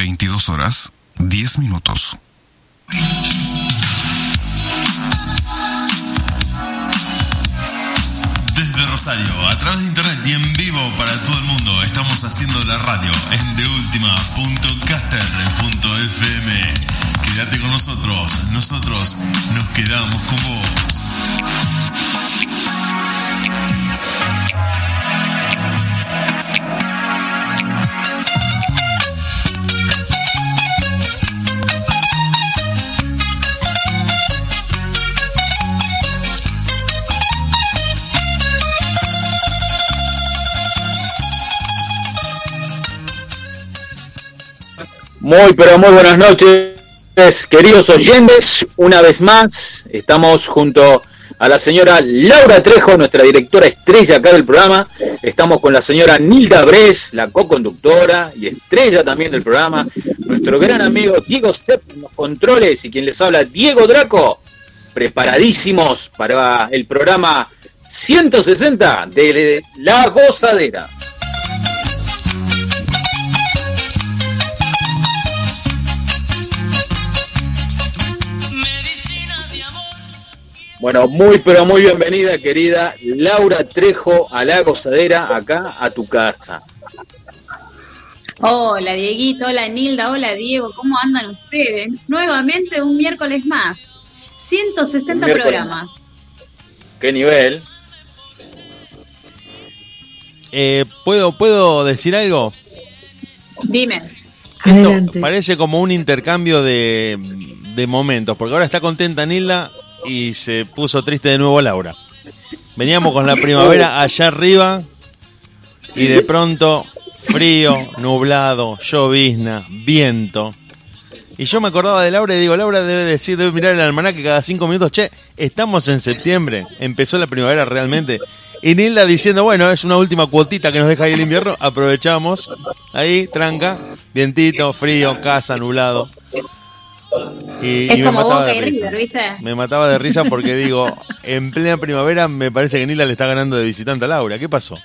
22 horas, 10 minutos. Desde Rosario, a través de internet y en vivo para todo el mundo, estamos haciendo la radio en deultima.caster.fm. Quédate con nosotros, nosotros nos quedamos con vos. Muy, pero muy buenas noches, queridos oyentes. Una vez más, estamos junto a la señora Laura Trejo, nuestra directora estrella acá del programa. Estamos con la señora Nilda Bres, la co-conductora y estrella también del programa. Nuestro gran amigo Diego Step en los controles y quien les habla, Diego Draco. Preparadísimos para el programa 160 de La Gozadera. Bueno, muy pero muy bienvenida, querida Laura Trejo a la gozadera, acá a tu casa. Hola Dieguito, hola Nilda, hola Diego, ¿cómo andan ustedes? Nuevamente un miércoles más, 160 programas. ¿Qué nivel? Eh, ¿puedo, ¿Puedo decir algo? Dime. Esto parece como un intercambio de, de momentos, porque ahora está contenta Nilda y se puso triste de nuevo Laura. Veníamos con la primavera allá arriba y de pronto frío, nublado, llovizna, viento. Y yo me acordaba de Laura y digo, Laura debe decir, debe mirar el almanaque cada cinco minutos, che, estamos en septiembre, empezó la primavera realmente. Y Nilda diciendo, bueno, es una última cuotita que nos deja ahí el invierno, aprovechamos, ahí, tranca, vientito, frío, casa, nublado. Y, es como Boca y River, ¿viste? Me mataba de risa porque digo, en plena primavera me parece que Nila le está ganando de visitante a Laura. ¿Qué pasó?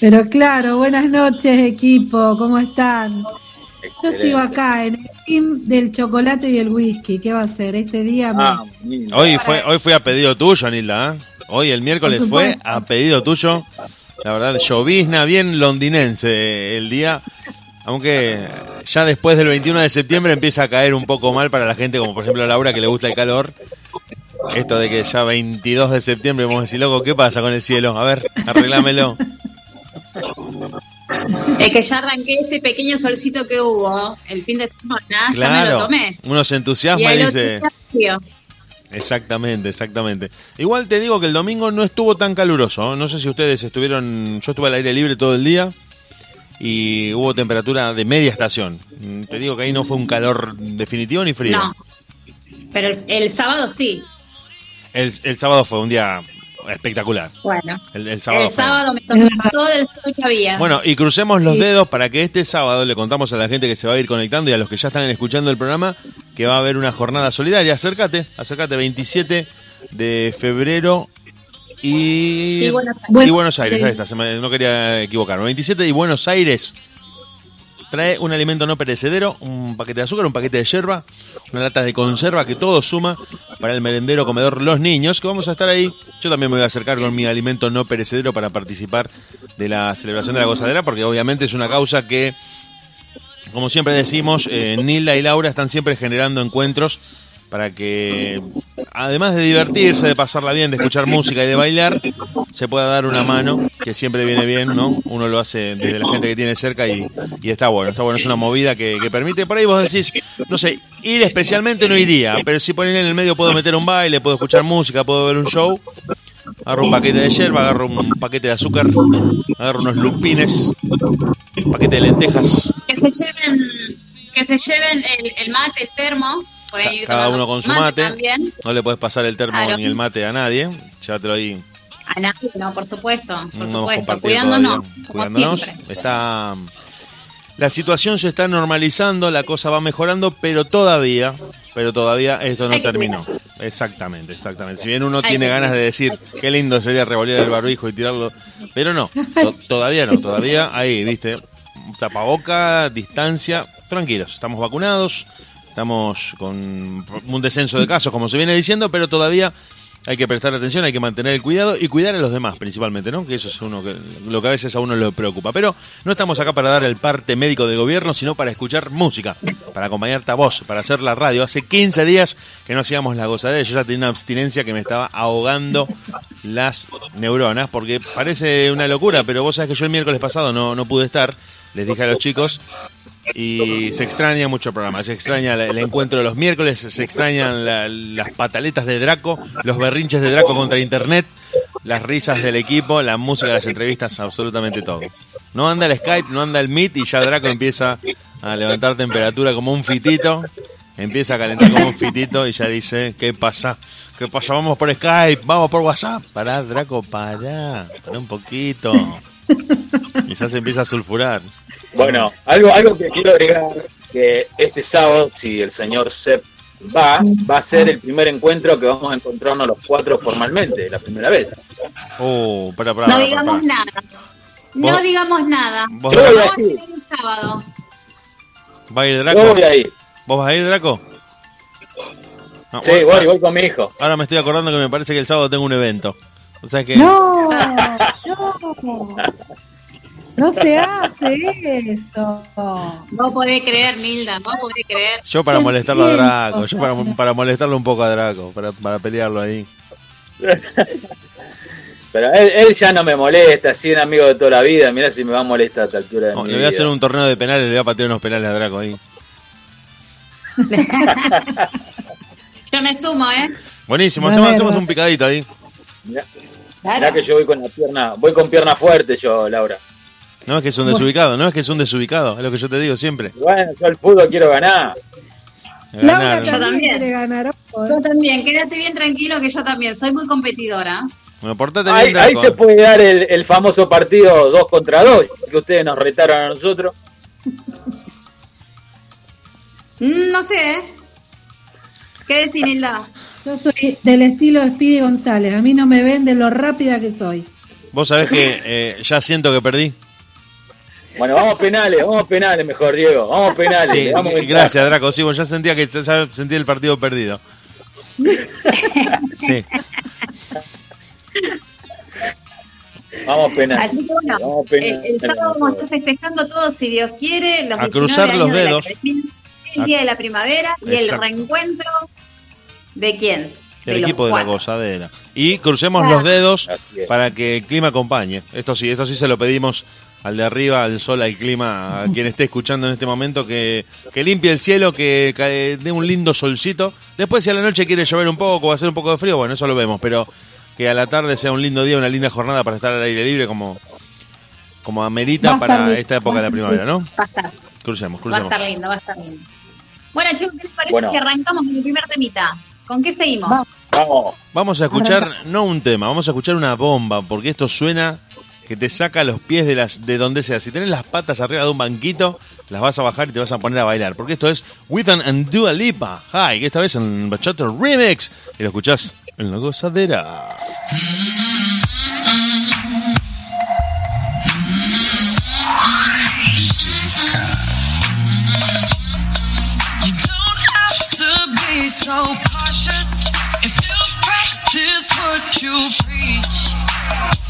Pero claro, buenas noches equipo, ¿cómo están? Yo sigo acá en el team del chocolate y el whisky. ¿Qué va a ser? Este día. Ah, hoy fue hoy fue a pedido tuyo, Nilda. ¿eh? Hoy el miércoles fue a pedido tuyo. La verdad, llovizna bien londinense el día. Aunque ya después del 21 de septiembre empieza a caer un poco mal para la gente, como por ejemplo Laura, que le gusta el calor. Esto de que ya 22 de septiembre vamos a decir, loco, ¿qué pasa con el cielo? A ver, arreglámelo. Es que ya arranqué este pequeño solcito que hubo el fin de semana, ya me lo tomé. Uno se entusiasma y, dice... Exactamente, exactamente. Igual te digo que el domingo no estuvo tan caluroso. No sé si ustedes estuvieron... Yo estuve al aire libre todo el día y hubo temperatura de media estación. Mm, te digo que ahí no fue un calor definitivo ni frío. No, pero el, sábado sí. El, sábado fue un día espectacular. Bueno, el, sábado, me tomé todo el sol que había. Bueno, y crucemos los dedos para que este sábado le contamos a la gente que se va a ir conectando y a los que ya están escuchando el programa que va a haber una jornada solidaria. Acércate, acércate 27 de febrero y, Buenos Aires. ahí está, no quería equivocarme. 27 y Buenos Aires trae un alimento no perecedero, un paquete de azúcar, un paquete de yerba, una lata de conserva que todo suma para el merendero comedor Los Niños, que vamos a estar ahí. Yo también me voy a acercar con mi alimento no perecedero para participar de la celebración de la gozadera, porque obviamente es una causa que, como siempre decimos, eh, Nilda y Laura están siempre generando encuentros para que, además de divertirse, de pasarla bien, de escuchar música y de bailar, se pueda dar una mano, que siempre viene bien, ¿no? Uno lo hace desde la gente que tiene cerca y, está bueno, está bueno, es una movida que, permite, por ahí vos decís, no sé, ir especialmente no iría, pero si ponen en el medio puedo meter un baile, puedo escuchar música, puedo ver un show, agarro un paquete de yerba, agarro un paquete de azúcar, agarro unos lupines, un paquete de lentejas. Que se lleven, que se lleven el, mate, termo, cada uno con su mate. No le puedes pasar el termo ni el mate a nadie. Llévatelo ahí. A nadie, no, por supuesto. Por supuesto. Cuidándonos. Cuidándonos. Está. La situación se está normalizando, la cosa va mejorando, pero todavía, pero todavía esto no terminó. Exactamente, exactamente. Si bien uno tiene ganas de decir qué lindo sería revolver el barbijo y tirarlo, pero no, todavía no, todavía ahí, viste, tapaboca, distancia, tranquilos, estamos vacunados, estamos con un descenso de casos, como se viene diciendo, pero todavía hay que prestar atención, hay que mantener el cuidado y cuidar a los demás principalmente, ¿no? Que eso es uno que, lo que a veces a uno le preocupa. Pero no estamos acá para dar el parte médico de gobierno, sino para escuchar música, para acompañarte a vos, para hacer la radio. Hace 15 días que no hacíamos la gozadera, yo ya tenía una abstinencia que me estaba ahogando las neuronas, porque parece una locura, pero vos sabés que yo el miércoles pasado no, no pude estar, les dije a los chicos, y se extraña mucho el programa, se extraña el encuentro de los miércoles, se extrañan las pataletas de Draco, los berrinches de Draco contra Internet, las risas del equipo, la música, las entrevistas, absolutamente todo. No anda el Skype, no anda el Meet y ya Draco empieza a levantar temperatura como un fitito, empieza a calentar como un fitito y ya dice, ¿qué pasa? ¿Qué pasa? Vamos por Skype, vamos por WhatsApp. Pará, Draco, para, para un poquito. Y ya se empieza a sulfurar. Bueno, algo, algo que quiero agregar, que este sábado, si el señor Sepp va, va a ser el primer encuentro que vamos a encontrarnos los cuatro formalmente, la primera vez. Oh, para, para, no digamos nada. No digamos nada. ¿Vos Yo voy a ir. El sábado. ¿Va a ir Draco? Yo voy a ir. ¿Vos vas a ir, Draco? sí, voy, voy con mi hijo. Ahora me estoy acordando que me parece que el sábado tengo un evento. O sea que... No, no. No se hace eso. No podés creer, Nilda, no podés creer. Yo para molestarlo a Draco, yo para, para molestarlo un poco a Draco, para, para pelearlo ahí. Pero él, ya no me molesta, así un amigo de toda la vida, mira si me va a molestar a esta altura de no, Le voy a hacer un torneo de penales, le voy a patear unos penales a Draco ahí. yo me sumo, ¿eh? Buenísimo, hacemos, hacemos un picadito ahí. Mirá, que yo voy con la pierna, voy con pierna fuerte yo, Laura. No es que es un desubicado, no es que es un desubicado, es lo que yo te digo siempre. Bueno, yo al fútbol quiero ganar. Laura yo también ganar. ¿eh? Yo también, quédate bien tranquilo que yo también, soy muy competidora. Bueno, portate ahí, ahí se puede dar el, el, famoso partido 2 contra 2, que ustedes nos retaron a nosotros. Mm, no sé, ¿eh? ¿Qué decir, Hilda? Yo soy del estilo de Speedy González, a mí no me ven de lo rápida que soy. Vos sabés que eh, ya siento que perdí. Bueno, vamos penales, vamos penales mejor, Diego. Vamos penales. Sí, vamos gracias, Draco. Sí, ya sentía que ya sentía el partido perdido. sí. Vamos penales. Así que bueno, vamos penales. El, el, sábado vamos a estar festejando todo, si Dios quiere. Los a cruzar los dedos. el día de la primavera y el reencuentro de quién? El equipo de la gozadera. Y crucemos los dedos para que el clima acompañe. Esto sí, esto sí se lo pedimos al de arriba, al sol, al clima, a quien esté escuchando en este momento, que, que limpie el cielo, que, dé un lindo solcito. Después, si a la noche quiere llover un poco o hacer un poco de frío, bueno, eso lo vemos, pero que a la tarde sea un lindo día, una linda jornada para estar al aire libre, como, como amerita para esta época de la primavera, ¿no? Va a estar. Crucemos, crucemos. Va a estar lindo, va a estar lindo. Bueno, chicos, ¿qué les parece que arrancamos con el primer temita? ¿Con qué seguimos? Vamos. Vamos a escuchar, no un tema, vamos a escuchar una bomba, porque esto suena que te saca los pies de las de donde sea. Si tenés las patas arriba de un banquito, las vas a bajar y te vas a poner a bailar. Porque esto es Withan and Dua Lipa. Hi, que esta vez en Bachata Remix. Y lo escuchás en la gozadera. so cautious if you practice what you preach.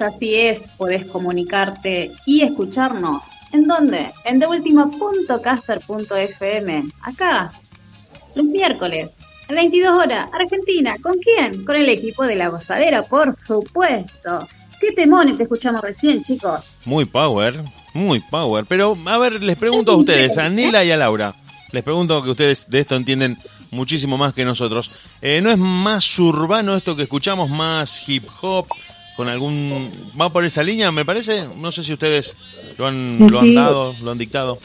Así es. Podés comunicarte y escucharnos. ¿En dónde? En deultima.caster.fm. Acá, los miércoles, a 22 horas, Argentina. ¿Con quién? Con el equipo de La Gozadera, por supuesto. ¿Qué temones te escuchamos recién, chicos? Muy power, muy power. Pero, a ver, les pregunto a ustedes, a Nila y a Laura. Les pregunto que ustedes de esto entienden muchísimo más que nosotros. Eh, ¿No es más urbano esto que escuchamos, más hip hop, con algún... ¿Va por esa línea, me parece? No sé si ustedes lo han, lo han dado, lo han dictado.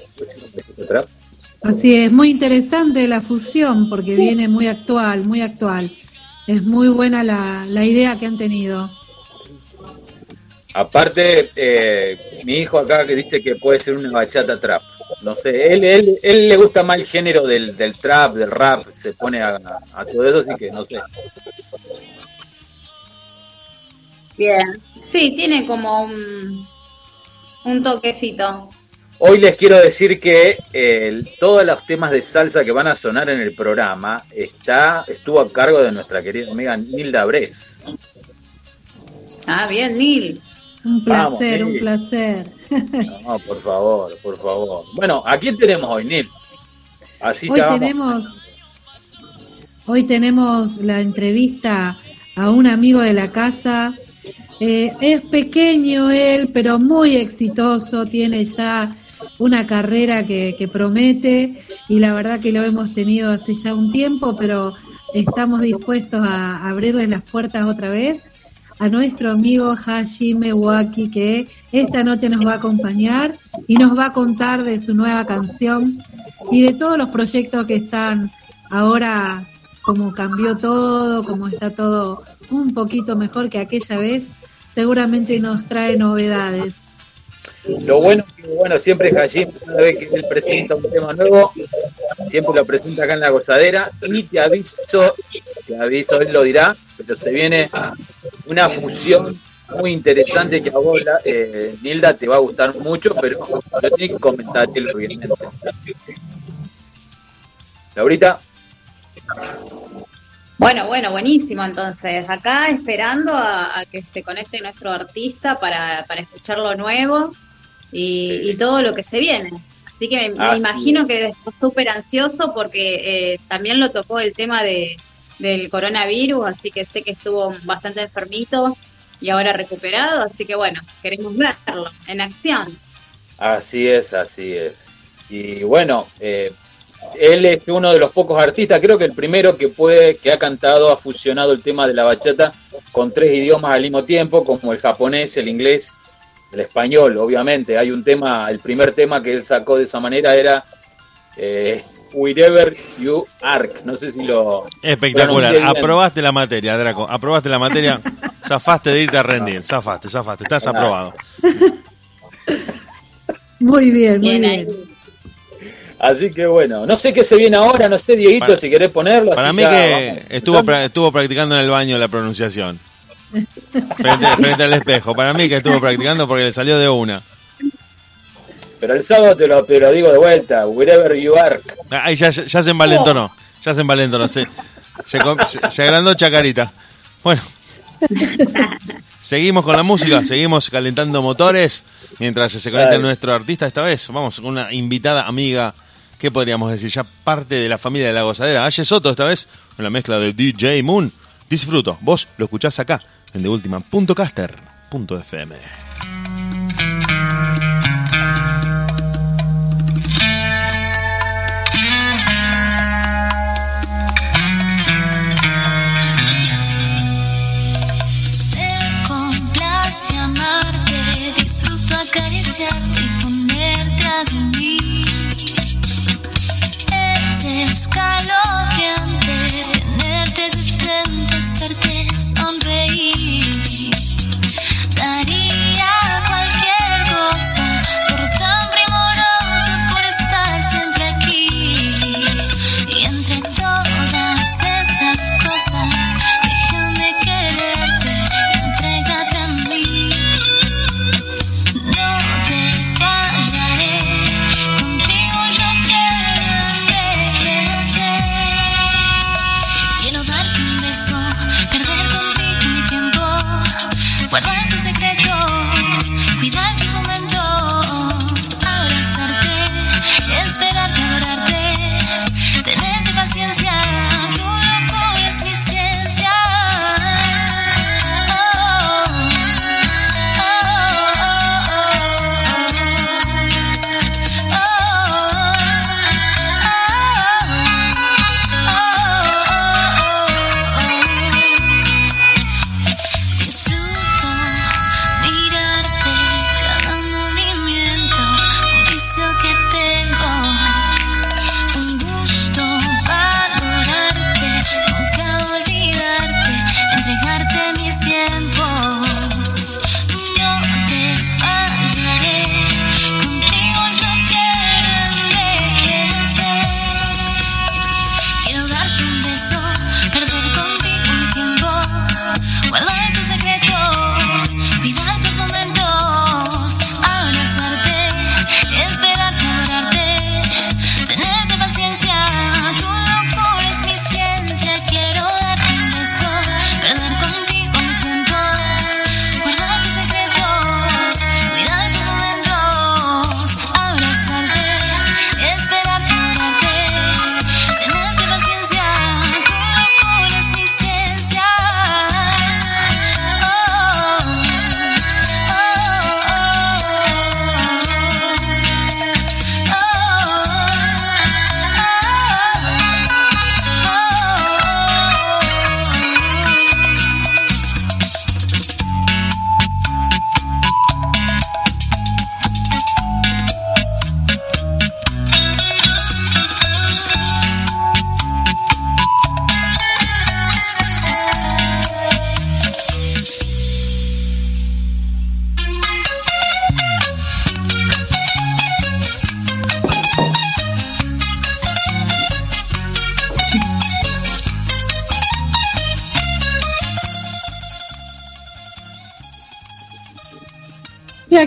Así es, muy interesante la fusión porque viene muy actual, muy actual. Es muy buena la, la idea que han tenido. Aparte, eh, mi hijo acá que dice que puede ser una bachata trap. No sé, él, él, él le gusta más el género del, del trap, del rap, se pone a, a todo eso, así que no sé. Bien. Sí, tiene como un, un toquecito. Hoy les quiero decir que eh, todos los temas de salsa que van a sonar en el programa está estuvo a cargo de nuestra querida amiga Nilda Bres. Ah, bien, Nil. Un Vamos, placer, un placer. No, por favor, por favor. Bueno, ¿a quién tenemos hoy, Nil? Así Hoy tenemos, hoy tenemos la entrevista a un amigo de la casa. Eh, es pequeño él, pero muy exitoso. Tiene ya una carrera que, que promete y la verdad que lo hemos tenido hace ya un tiempo, pero estamos dispuestos a abrirle las puertas otra vez a nuestro amigo Hajime Waki que esta noche nos va a acompañar y nos va a contar de su nueva canción y de todos los proyectos que están ahora, como cambió todo, como está todo un poquito mejor que aquella vez, seguramente nos trae novedades. Lo bueno que bueno, siempre es cada vez que él presenta un tema nuevo, siempre lo presenta acá en la gozadera y te aviso, te aviso, él lo dirá, pero se viene una fusión muy interesante que a vos, eh, Nilda, te va a gustar mucho, pero lo tiene que comentar. Laurita, Bueno, bueno, buenísimo. Entonces, acá esperando a, a que se conecte nuestro artista para, para escuchar lo nuevo y, y todo lo que se viene. Así que me, imagino que está súper ansioso porque eh, también lo tocó el tema de, del coronavirus, así que sé que estuvo bastante enfermito y ahora recuperado, así que bueno, queremos verlo en acción. así es, así es. Y bueno, eh, él es uno de los pocos artistas, creo que el primero que puede, que ha cantado, ha fusionado el tema de la bachata con tres idiomas al mismo tiempo, como el japonés, el inglés, el español, obviamente. Hay un tema, el primer tema que él sacó de esa manera era eh, Wherever You Ark. No sé si lo Espectacular. Aprobaste la materia, Draco. Aprobaste la materia. zafaste de irte a rendir. Zafaste, zafaste. Estás aprobado. Muy bien, muy Bien ahí. bien. Así que bueno, no sé qué se viene ahora, no sé, Dieguito, Para- si querés ponerlo. Para así mí ya que vamos estuvo, pra- estuvo practicando en el baño la pronunciación. Frente, frente al espejo. Para mí que estuvo practicando porque le salió de una. Pero el sábado te lo, te lo digo de vuelta, Wherever You Ark. Ahí ya, se- ya se envalentonó. Ya se envalentonó. Se, se, se- se agrandó Chacarita. Bueno. Seguimos con la música, seguimos calentando motores mientras se conecta Dale. nuestro artista esta vez. Vamos con una invitada amiga, ¿qué podríamos decir? Ya parte de la familia de la gozadera. Aye Soto esta vez con la mezcla de DJ Moon. Disfruto, vos lo escuchás acá en amarte, disfruto acariciarte y ponerte a. sonreír. Daría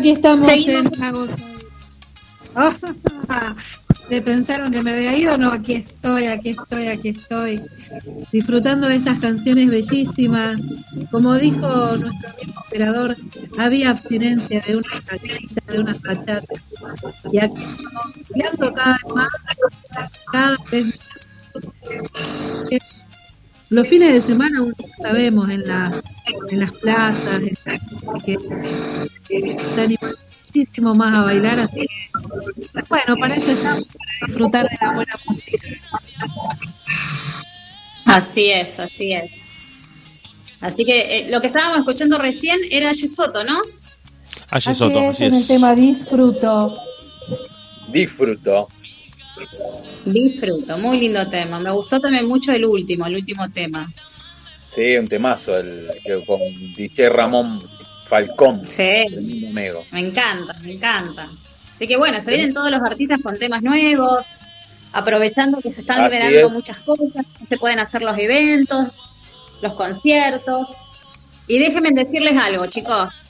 aquí estamos Seguimos. en Agosto. ¿Se pensaron que me había ido? No, aquí estoy, aquí estoy, aquí estoy. Disfrutando de estas canciones bellísimas. Como dijo nuestro amigo operador, había abstinencia de una cachita, de una bachata. Y aquí estamos cada vez más, cada vez más. Los fines de semana, sabemos, en, la, en las plazas, en la- que, más a bailar, así que, bueno, para eso estamos, para disfrutar de la buena música. Así es, así es. Así que eh, lo que estábamos escuchando recién era Yesoto, ¿no? Aye Así Soto, es, así en el tema disfruto. Disfruto. Disfruto, muy lindo tema. Me gustó también mucho el último, el último tema. Sí, un temazo el, que con DJ Ramón Falcón. Sí, me encanta, me encanta. Así que bueno, se vienen todos los artistas con temas nuevos, aprovechando que se están Así liberando es. muchas cosas, se pueden hacer los eventos, los conciertos. Y déjenme decirles algo, chicos.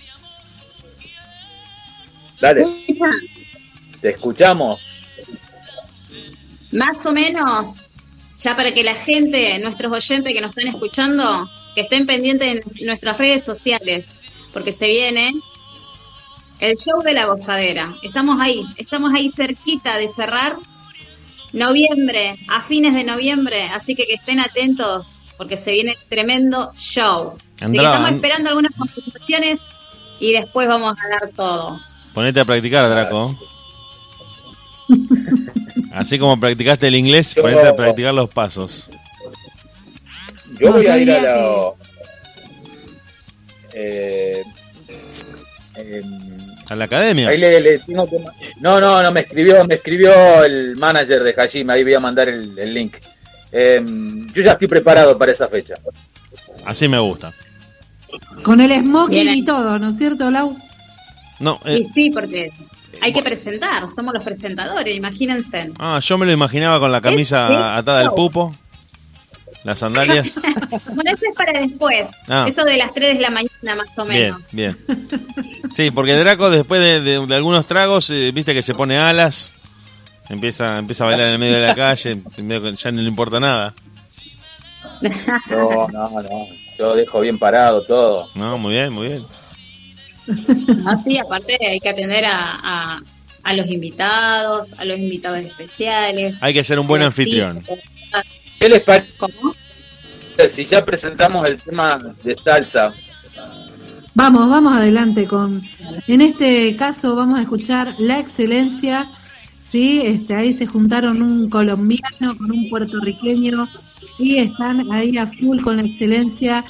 Dale, te escuchamos. Más o menos, ya para que la gente, nuestros oyentes que nos están escuchando, que estén pendientes en nuestras redes sociales, porque se viene el show de la gozadera. Estamos ahí, estamos ahí cerquita de cerrar noviembre, a fines de noviembre, así que que estén atentos, porque se viene tremendo show. Que Andrá, estamos an- esperando algunas confirmaciones y después vamos a dar todo. Ponete a practicar, Draco. Así como practicaste el inglés, ponete a practicar los pasos. Yo voy a ir a la. Eh, em, A la academia. ahí le, le tengo que No, no, no, me escribió, me escribió el manager de Hajime, ahí voy a mandar el, el link. Em, yo ya estoy preparado para esa fecha. Así me gusta. Con el smoking y todo, ¿no es cierto, Lau? No, eh, Y sí, porque hay que presentar, somos los presentadores, imagínense. ah, yo me lo imaginaba con la camisa es atada al pupo, las sandalias. Bueno, eso es para después. Ah. Eso de las 3 de la mañana más o Bien, menos. bien. Sí, porque Draco después de, de- de algunos tragos, eh, viste que se pone alas, empieza, empieza a bailar en el medio de la calle, ya no le importa nada. No, no, no. Yo dejo bien parado todo. No, muy bien, muy bien. Así, aparte hay que atender a, a, a los invitados, a los invitados especiales. Hay que ser un buen anfitrión. ¿Qué les parece ¿Cómo? si ya presentamos el tema de salsa? Vamos, vamos adelante con. En este caso vamos a escuchar La Excelencia. Sí, este, ahí se juntaron un colombiano con un puertorriqueño y están ahí a full con la excelencia.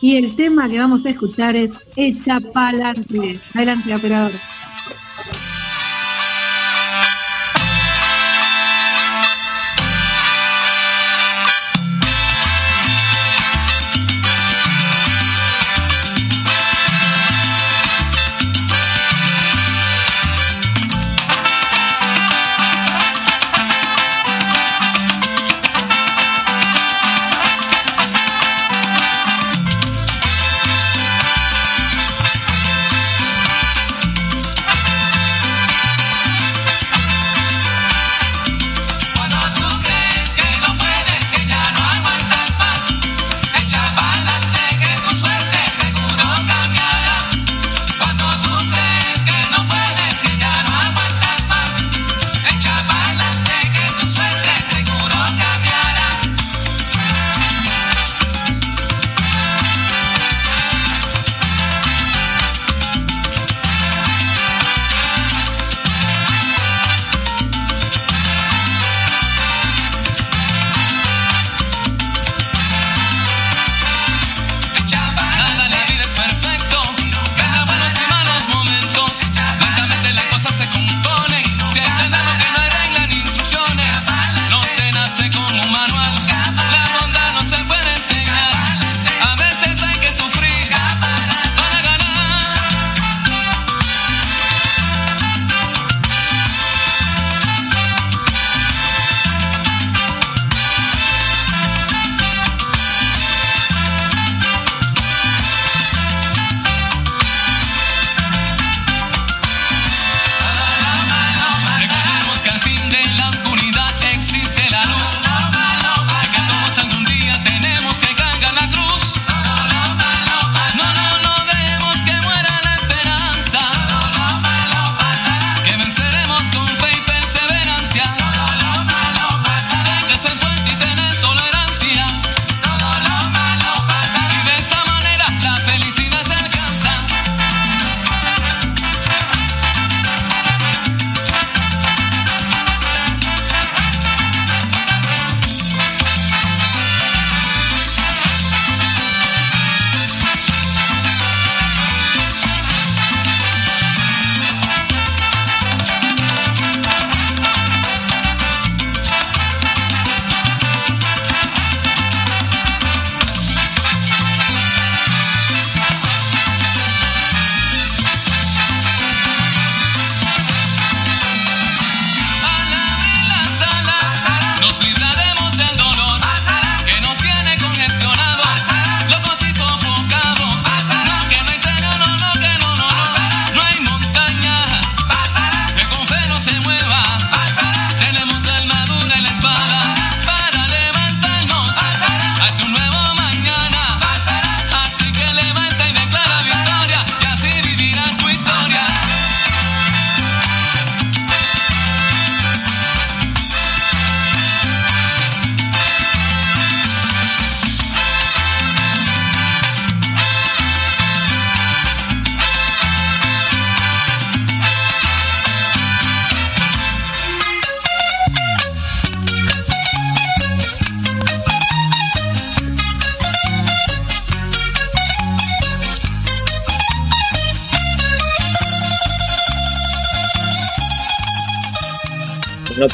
Y el tema que vamos a escuchar es Echa Pa'lante. Adelante, operador.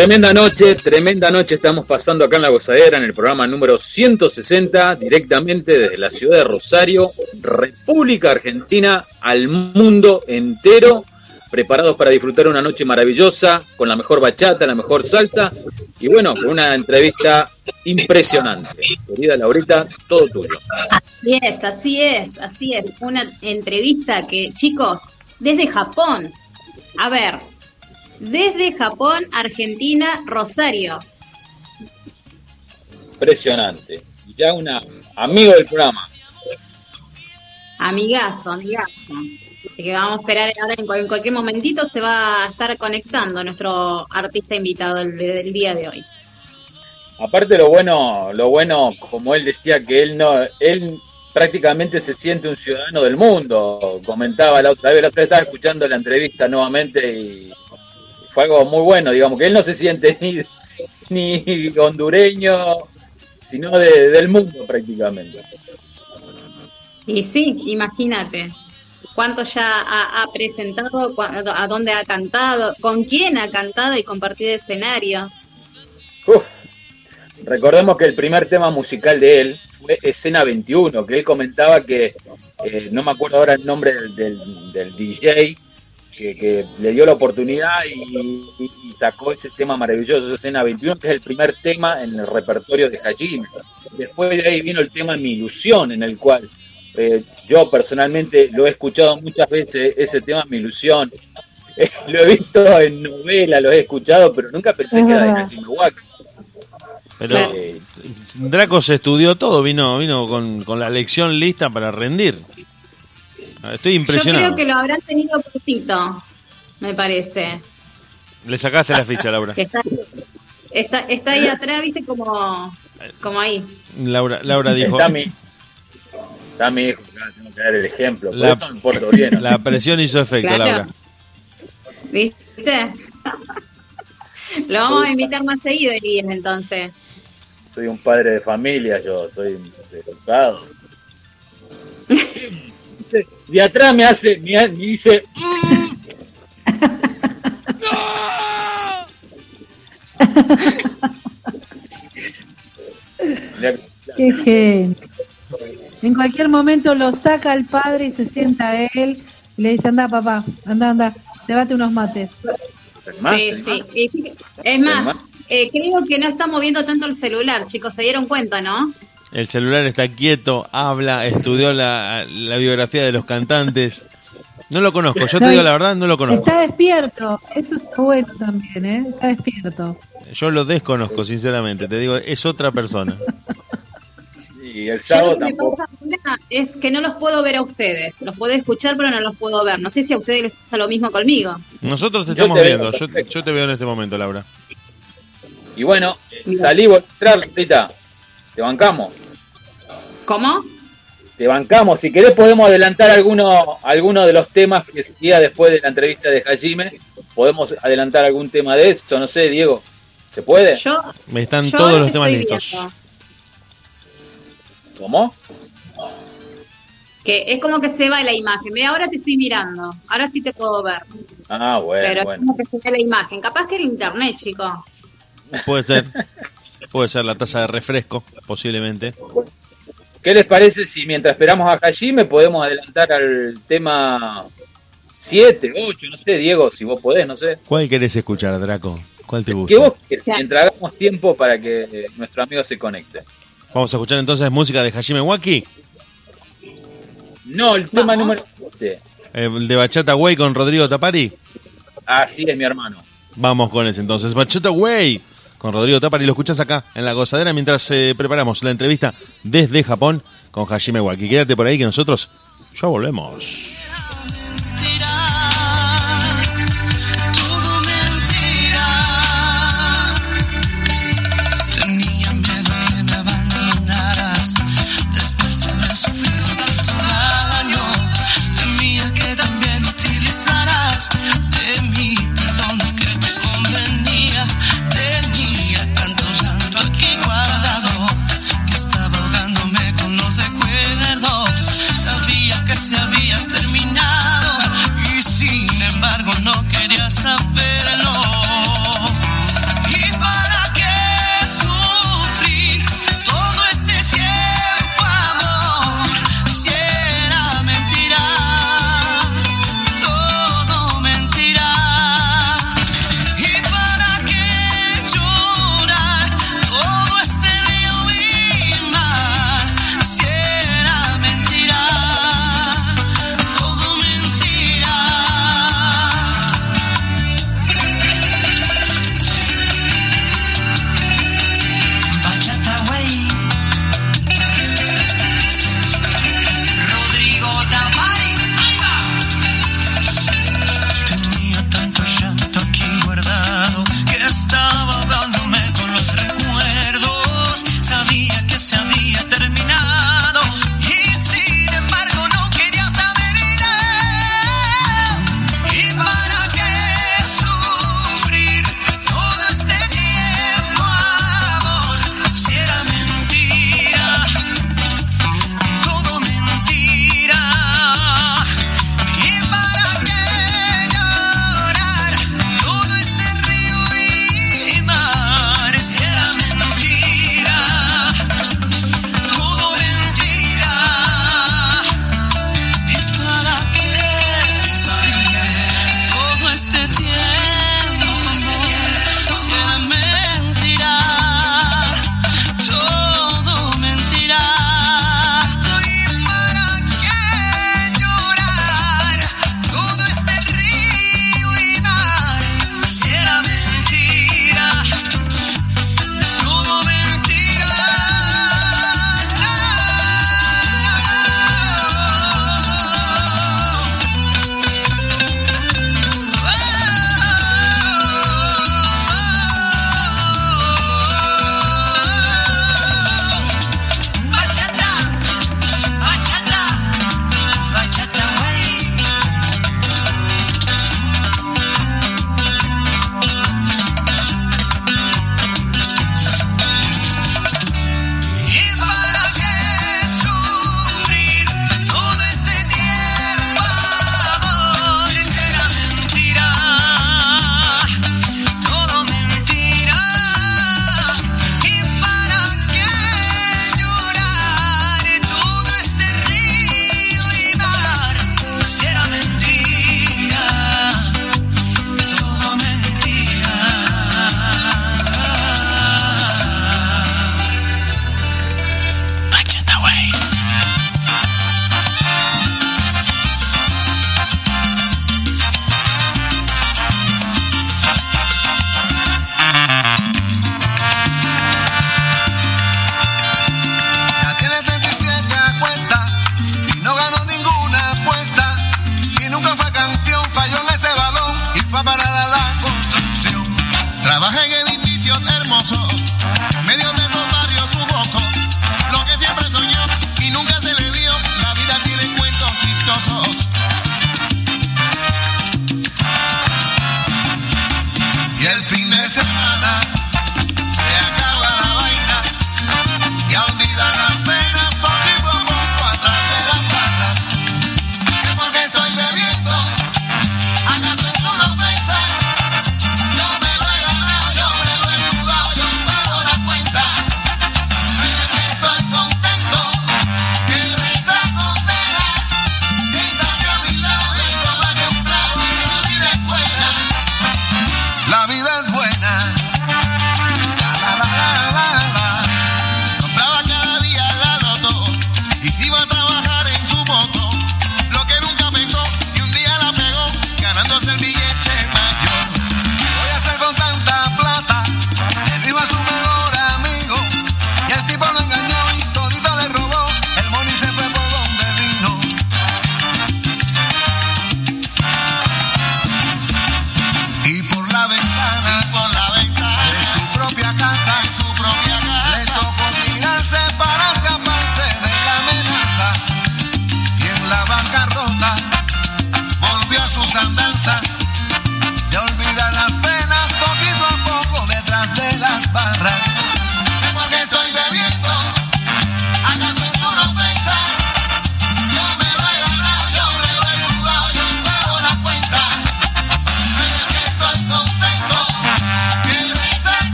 Tremenda noche, tremenda noche estamos pasando acá en La Gozadera en el programa número 160, directamente desde la ciudad de Rosario, República Argentina, al mundo entero, preparados para disfrutar una noche maravillosa, con la mejor bachata, la mejor salsa, y bueno, con una entrevista impresionante. Querida Laurita, todo tuyo. Así es, así es, así es. Una entrevista que, chicos, desde Japón. A ver, desde Japón, Argentina, Rosario. Impresionante. Ya una amigo del programa. Amigazo, amigazo. Así que vamos a esperar ahora en cualquier momentito se va a estar conectando nuestro artista invitado del, del día de hoy. Aparte lo bueno, lo bueno, como él decía que él no, él prácticamente se siente un ciudadano del mundo. Comentaba la otra vez, la otra vez estaba escuchando la entrevista nuevamente y fue algo muy bueno, digamos, que él no se siente ni, ni hondureño, sino de- del mundo prácticamente. Y sí, imagínate. ¿Cuánto ya ha, ha presentado? ¿A dónde ha cantado? ¿Con quién ha cantado y compartido escenario? Uf. Recordemos que el primer tema musical de él fue Escena 21, que él comentaba que, eh, no me acuerdo ahora el nombre del, del- del DJ, que, que le dio la oportunidad y, sacó ese tema maravilloso, Escena 21, que es el primer tema en el repertorio de Hajime. Después de ahí vino el tema Mi Ilusión, en el cual eh, yo personalmente lo he escuchado muchas veces, ese tema Mi Ilusión. Eh, lo he visto en novela, lo he escuchado, pero nunca pensé Es que era de. Hajime Waka. Pero Eh, Draco se estudió todo, vino, vino con, con la lección lista para rendir. Estoy Yo impresionado. creo que lo habrán tenido cortito, me parece. Le sacaste la ficha, Laura. Que está, está, está ahí atrás, viste, como, como ahí. Laura, Laura dijo, Está mi, está mi hijo, tengo que dar el ejemplo. Por La- eso me porto bien. ¿no? la presión hizo efecto, Claro. Laura. ¿Viste? Lo vamos a invitar más seguido, Elías, entonces. Soy un padre de familia, yo soy educado. Dice- De atrás me hace, me, ha- me dice, "Mm". Qué genio. En cualquier momento lo saca el padre y se sienta a él y le dice, anda papá, anda, anda, llévate unos mates. Sí, sí. Es más, eh, creo que no está moviendo tanto el celular, chicos, se dieron cuenta, ¿no? El celular está quieto, habla, estudió la, la biografía de los cantantes. No lo conozco, yo te No, digo la verdad, no lo conozco. Está despierto, eso está bueno también, ¿eh? Está despierto. Yo lo desconozco, sinceramente. Te digo, es otra persona. Y el Yo sábado lo que me tampoco. pasa es que no los puedo ver a ustedes. Los puedo escuchar, pero no los puedo ver. No sé si a ustedes les pasa lo mismo conmigo. Nosotros te Yo estamos te viendo. Yo, yo te veo en este momento, Laura. Y bueno, salí a entrar, Rita. Te bancamos. ¿Cómo? Te bancamos. Si querés podemos adelantar alguno, alguno de los temas que seguía después de la entrevista de Hajime. Podemos adelantar algún tema de eso. No sé, Diego. ¿Se puede? Yo, Están yo todos los te temas listos. viendo. ¿Cómo? Que es como que se va la imagen. Ve, ahora te estoy mirando. Ahora sí te puedo ver. Ah, bueno, pero es como que se ve la imagen. Capaz que el internet, chico. Puede ser. Puede ser la taza de refresco, posiblemente. ¿Qué les parece si mientras esperamos a Hajime podemos adelantar al tema 7, 8, no sé, Diego, si vos podés, no sé. ¿Cuál querés escuchar, Draco? ¿Cuál te Que gusta? vos, quieras, mientras hagamos tiempo para que nuestro amigo se conecte. Vamos a escuchar entonces música de Hajime Waki. No, el tema número 7. El de Bachata Way con Rodrigo Tapari. Así es, mi hermano. Vamos con ese entonces. Bachata Way con Rodrigo Tapari. Lo escuchás acá en la gozadera mientras eh, preparamos la entrevista desde Japón con Hajime Waki. Quédate por ahí que nosotros ya volvemos.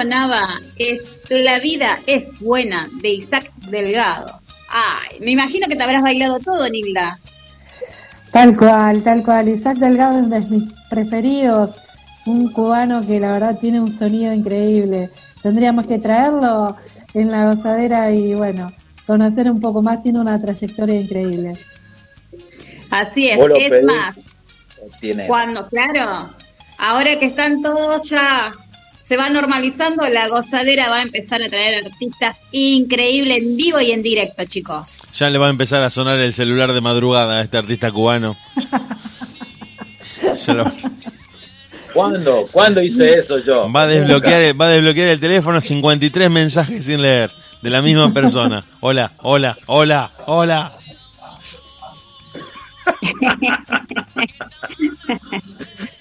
sonaba es La vida es buena de Isaac Delgado. Ay, me imagino que te habrás bailado todo, Nilda. Tal cual, tal cual. Isaac Delgado es de mis preferidos. Un cubano que la verdad tiene un sonido increíble. Tendríamos que traerlo en la gozadera y bueno, conocer un poco más. Tiene una trayectoria increíble. Así es, es más. Cuando, claro, ahora que están todos ya se va normalizando, la gozadera va a empezar a traer artistas increíbles en vivo y en directo, chicos. Ya le va a empezar a sonar el celular de madrugada a este artista cubano. lo... ¿Cuándo? ¿Cuándo hice eso yo? Va a desbloquear, va a desbloquear el teléfono 53 mensajes sin leer de la misma persona. Hola, hola, hola, hola.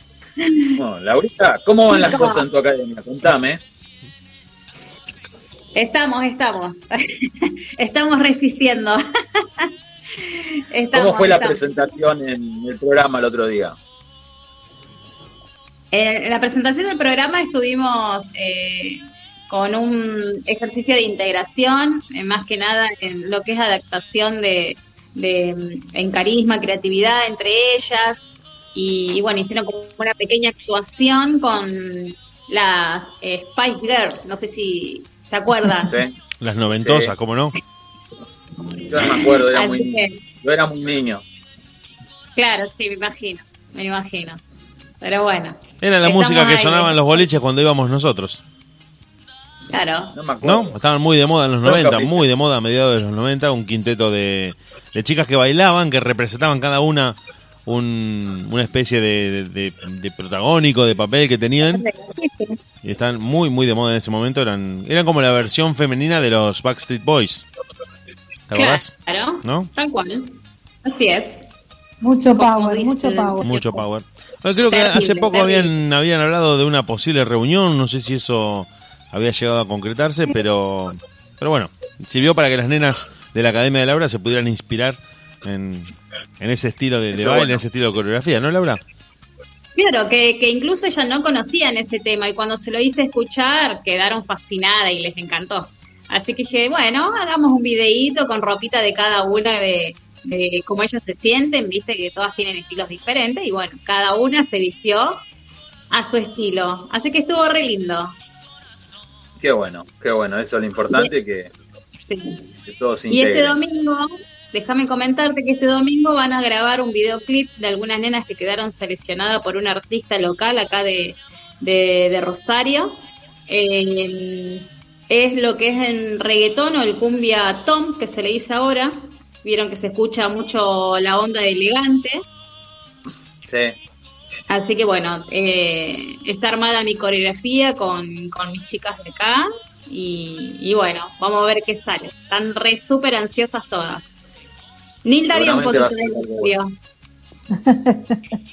Laurita, ¿cómo van las cosas en tu academia? Contame. Estamos, estamos. estamos resistiendo. ¿Cómo fue la presentación en el programa el otro día? En la presentación del programa estuvimos eh, con un ejercicio de integración, eh, más que nada en lo que es adaptación de, mm, en carisma, creatividad entre ellas, y, y bueno, hicieron como una pequeña actuación con las eh, Spice Girls, no sé si se acuerdan. ¿Sí? Las noventosas, Sí. ¿cómo no? Yo no me acuerdo, era muy, que- yo era muy niño. Claro, sí, me imagino, me imagino. Pero bueno, Era la música que ahí. sonaba en los boliches cuando íbamos nosotros. claro. No me acuerdo. ¿No? Estaban muy de moda en los Nunca 90, viste. muy de moda a mediados de los 90, un quinteto de, de chicas que bailaban, que representaban cada una un- una especie de, de- de protagónico, de papel que tenían. Y están muy, muy de moda en ese momento. Eran, eran como la versión femenina de los Backstreet Boys. ¿Te acordás? Claro, ¿No? tal cual. Así es. Mucho power, mucho power. Mucho power. Bueno, creo que Terrible, hace poco terrible. habían, habían hablado de una posible reunión, no sé si eso había llegado a concretarse, pero, pero bueno, sirvió para que las nenas de la Academia de Laura se pudieran inspirar en, en ese estilo de, de baile, bueno. en ese estilo de coreografía, ¿no, Laura? Claro, que, que incluso ellas no conocían ese tema y cuando se lo hice escuchar quedaron fascinadas y les encantó. Así que dije, bueno, hagamos un videíto con ropita de cada una de, de cómo ellas se sienten, viste que todas tienen estilos diferentes y bueno, cada una se vistió a su estilo. Así que estuvo re lindo. Qué bueno, qué bueno. Eso es lo importante, que, Sí. que todos se Y este domingo, déjame comentarte que este domingo van a grabar un videoclip de algunas nenas que quedaron seleccionadas por un artista local acá de, de, de Rosario. Eh, es lo que es en reggaetón o el cumbia tom, que se le dice ahora. Vieron que se escucha mucho la onda de elegante. Sí. Así que bueno, eh, está armada mi coreografía con, con mis chicas de acá. Y, y bueno, vamos a ver qué sale. Están re súper ansiosas todas. Nilda vio un poquito video.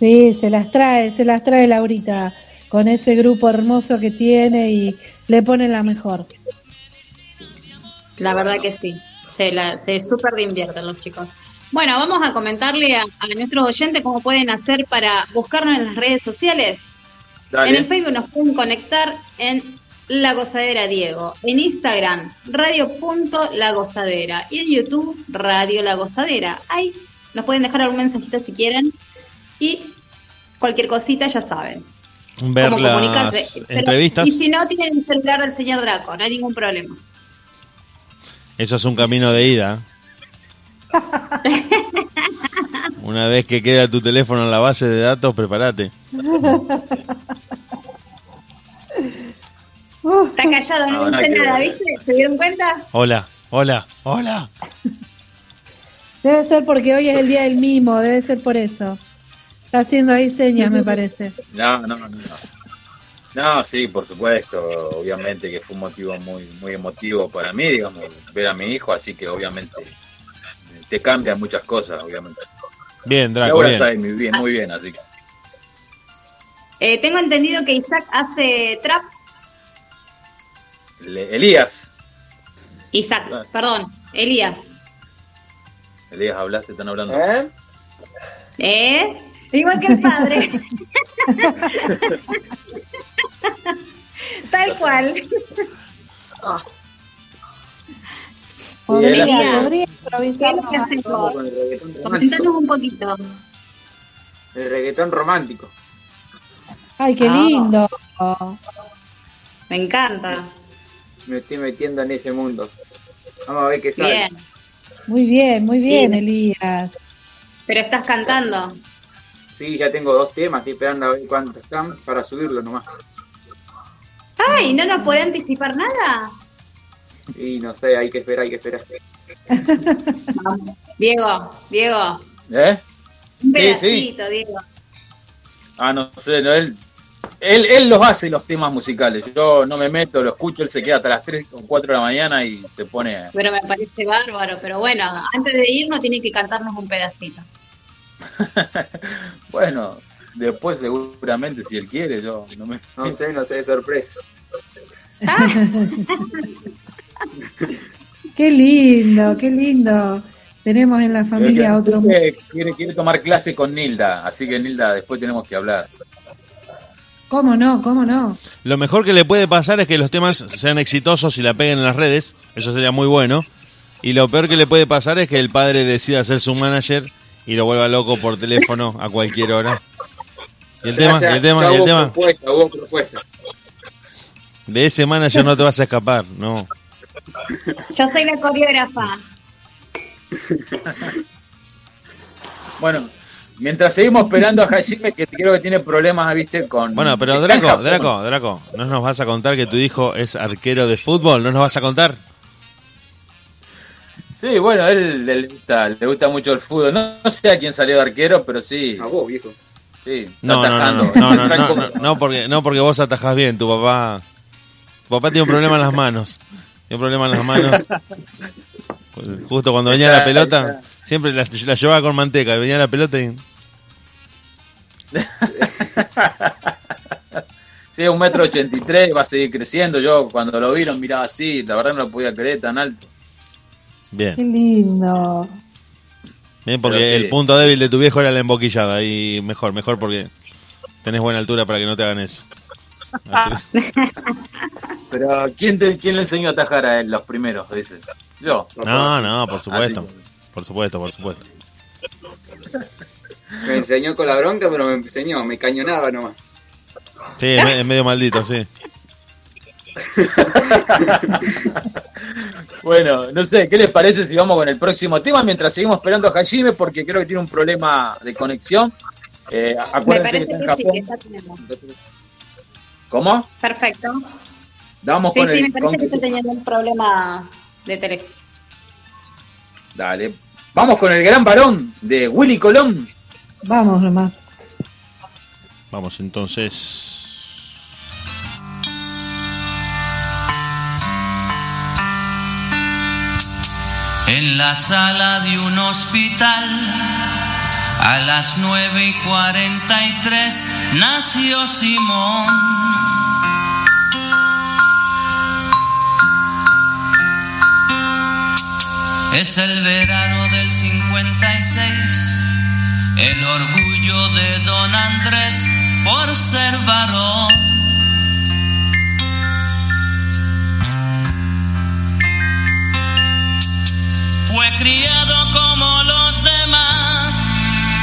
Sí, se las trae, se las trae Laurita con ese grupo hermoso que tiene y le pone la mejor. La verdad que sí. Se, la, se súper divierten los chicos. Bueno, vamos a comentarle a, a nuestros oyentes cómo pueden hacer para buscarnos en las redes sociales. Dale. En el Facebook nos pueden conectar en La Gozadera Diego. En Instagram, radio.la Gozadera. Y en YouTube, Radio La Gozadera. Ahí nos pueden dejar algún mensajito si quieren. Y cualquier cosita ya saben. Ver cómo las entrevistas. y si no, tienen el celular del señor Draco, no hay ningún problema. Eso es un camino de ida. Una vez que queda tu teléfono en la base de datos, prepárate. Está callado, no dice nada, ver. ¿viste? ¿Se dieron cuenta? Hola, hola, hola. Debe ser porque hoy es el día del mimo, debe ser por eso. Está haciendo ahí señas, me parece. No, no, no. No, No, sí, por supuesto. Obviamente que fue un motivo muy, muy emotivo para mí, digamos, ver a mi hijo, así que obviamente te cambian muchas cosas, obviamente. Bien, Draco, Laura bien. sabe muy bien, muy bien, así que. Eh, tengo entendido que Isaac hace trap. Le- Elías, Isaac, Ah. perdón, Elías. Elías, hablaste, están hablando. ¿Eh? Igual que el padre. Tal cual. Podría, él hace- podría ¿Qué improvisar. Comentanos un poquito. El reggaetón romántico. Ay, qué Ah. lindo. Me encanta. Me estoy metiendo en ese mundo. Vamos a ver qué sale. Bien. Muy bien, muy bien, Sí. Elías. Pero estás cantando. Sí, ya tengo dos temas, estoy esperando a ver cuántos están para subirlo nomás. Ay, ¿no nos puede anticipar nada? Y no sé, hay que esperar, hay que esperar. Diego, Diego. ¿Eh? Un Sí, sí. pedacito, Diego. Ah, no sé, no, él, él, los hace los temas musicales. Yo no me meto, lo escucho, él se queda hasta las 3 o 4 de la mañana y se pone. Pero me parece bárbaro. Pero bueno, antes de irnos tiene que cantarnos un pedacito. Bueno, después seguramente si él quiere, yo no me. No sé, no sé, sorpresa. Qué lindo, qué lindo. Tenemos en la familia otro. Quiere, quiere, quiere tomar clase con Nilda, así que Nilda, después tenemos que hablar. ¿Cómo no? ¿Cómo no? Lo mejor que le puede pasar es que los temas sean exitosos y la peguen en las redes. Eso sería muy bueno. Y lo peor que le puede pasar es que el padre decida ser su manager y lo vuelva loco por teléfono a cualquier hora. ¿Y el tema? ¿Y el tema? ¿Y el tema? propuesta, hubo propuesta. De ese manager no te vas a escapar, no. Yo soy la coreógrafa. Bueno, mientras seguimos esperando a Hajime, que creo que tiene problemas, viste, con... Bueno, pero Draco. Draco, Draco, ¿no nos vas a contar que tu hijo es arquero de fútbol? ¿No nos vas a contar? Sí, bueno, a él le gusta, le gusta mucho el fútbol. No, no sé a quién salió de arquero, pero sí. A vos, viejo. Sí, está No, no, no, atajando. no, no, no, no, como- no, no, porque, no porque vos atajás bien, tu papá, tu papá tiene un problema en las manos, tiene un problema en las manos. Justo cuando venía la pelota, siempre la, la llevaba con manteca, venía la pelota y... Sí, un metro ochenta y tres, va a seguir creciendo. Yo cuando lo vi lo miraba así, la verdad no lo podía creer tan alto. Bien, Qué lindo. bien porque sí. el punto débil de tu viejo era la emboquillada y mejor, mejor porque tenés buena altura para que no te hagan eso. Pero ¿quién, te- quién le enseñó a atajar a él los primeros veces? Yo. No, no, por supuesto, Así por supuesto, por supuesto. Me enseñó con la bronca, pero me enseñó, me cañonaba nomás. Sí, es me- es medio maldito, sí. Bueno, no sé, ¿qué les parece si vamos con el próximo tema mientras seguimos esperando a Hajime? Porque creo que tiene un problema de conexión. Eh, Me acuérdense que está en sí, Japón. tenemos. ¿Cómo? Perfecto. Vamos Sí, con sí, el. me parece con- que está teniendo un problema de teléfono. Dale. Vamos con el gran varón de Willy Colón. Vamos nomás. Vamos entonces. En la sala de un hospital, a las nueve y cuarenta y tres, nació Simón. Es el verano del 56, el orgullo de don Andrés por ser varón. Fue criado como los demás,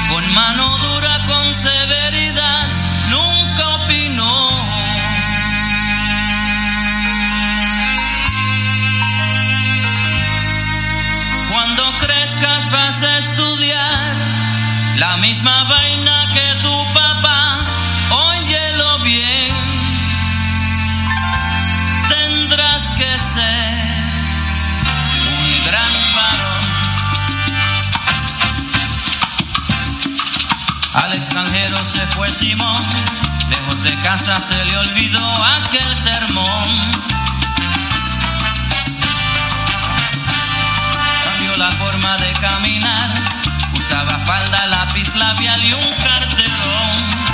con mano dura, con severidad, vas a estudiar la misma vaina que tu papá, óyelo bien, tendrás que ser un gran varón. Al extranjero se fue Simón, lejos de casa se le olvidó aquel sermón. La forma de caminar, usaba falda, lápiz labial y un carterón.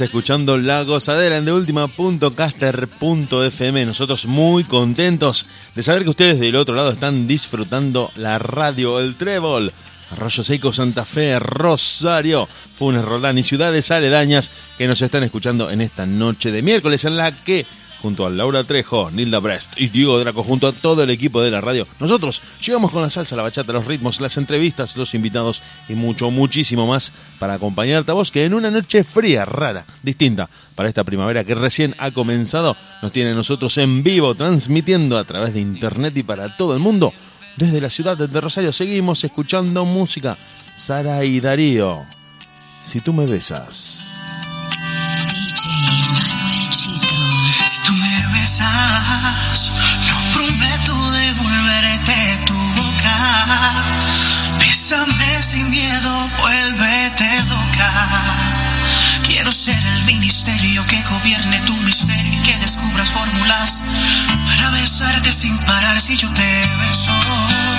Escuchando La Gozadera en deultima.caster.fm. Nosotros muy contentos de saber que ustedes del otro lado están disfrutando la radio El Trébol. Arroyo Seco, Santa Fe, Rosario, Funes, Roldán y ciudades aledañas que nos están escuchando en esta noche de miércoles en la que junto a Laura Trejo, Nilda Brest y Diego Draco, junto a todo el equipo de la radio. Nosotros llegamos con la salsa, la bachata, los ritmos, las entrevistas, los invitados y mucho, muchísimo más para acompañarte a vos que en una noche fría, rara, distinta para esta primavera que recién ha comenzado, nos tiene nosotros en vivo, transmitiendo a través de internet y para todo el mundo. Desde la ciudad de Rosario seguimos escuchando música. Sara y Darío, si tú me besas. Besarte sin parar si yo te beso.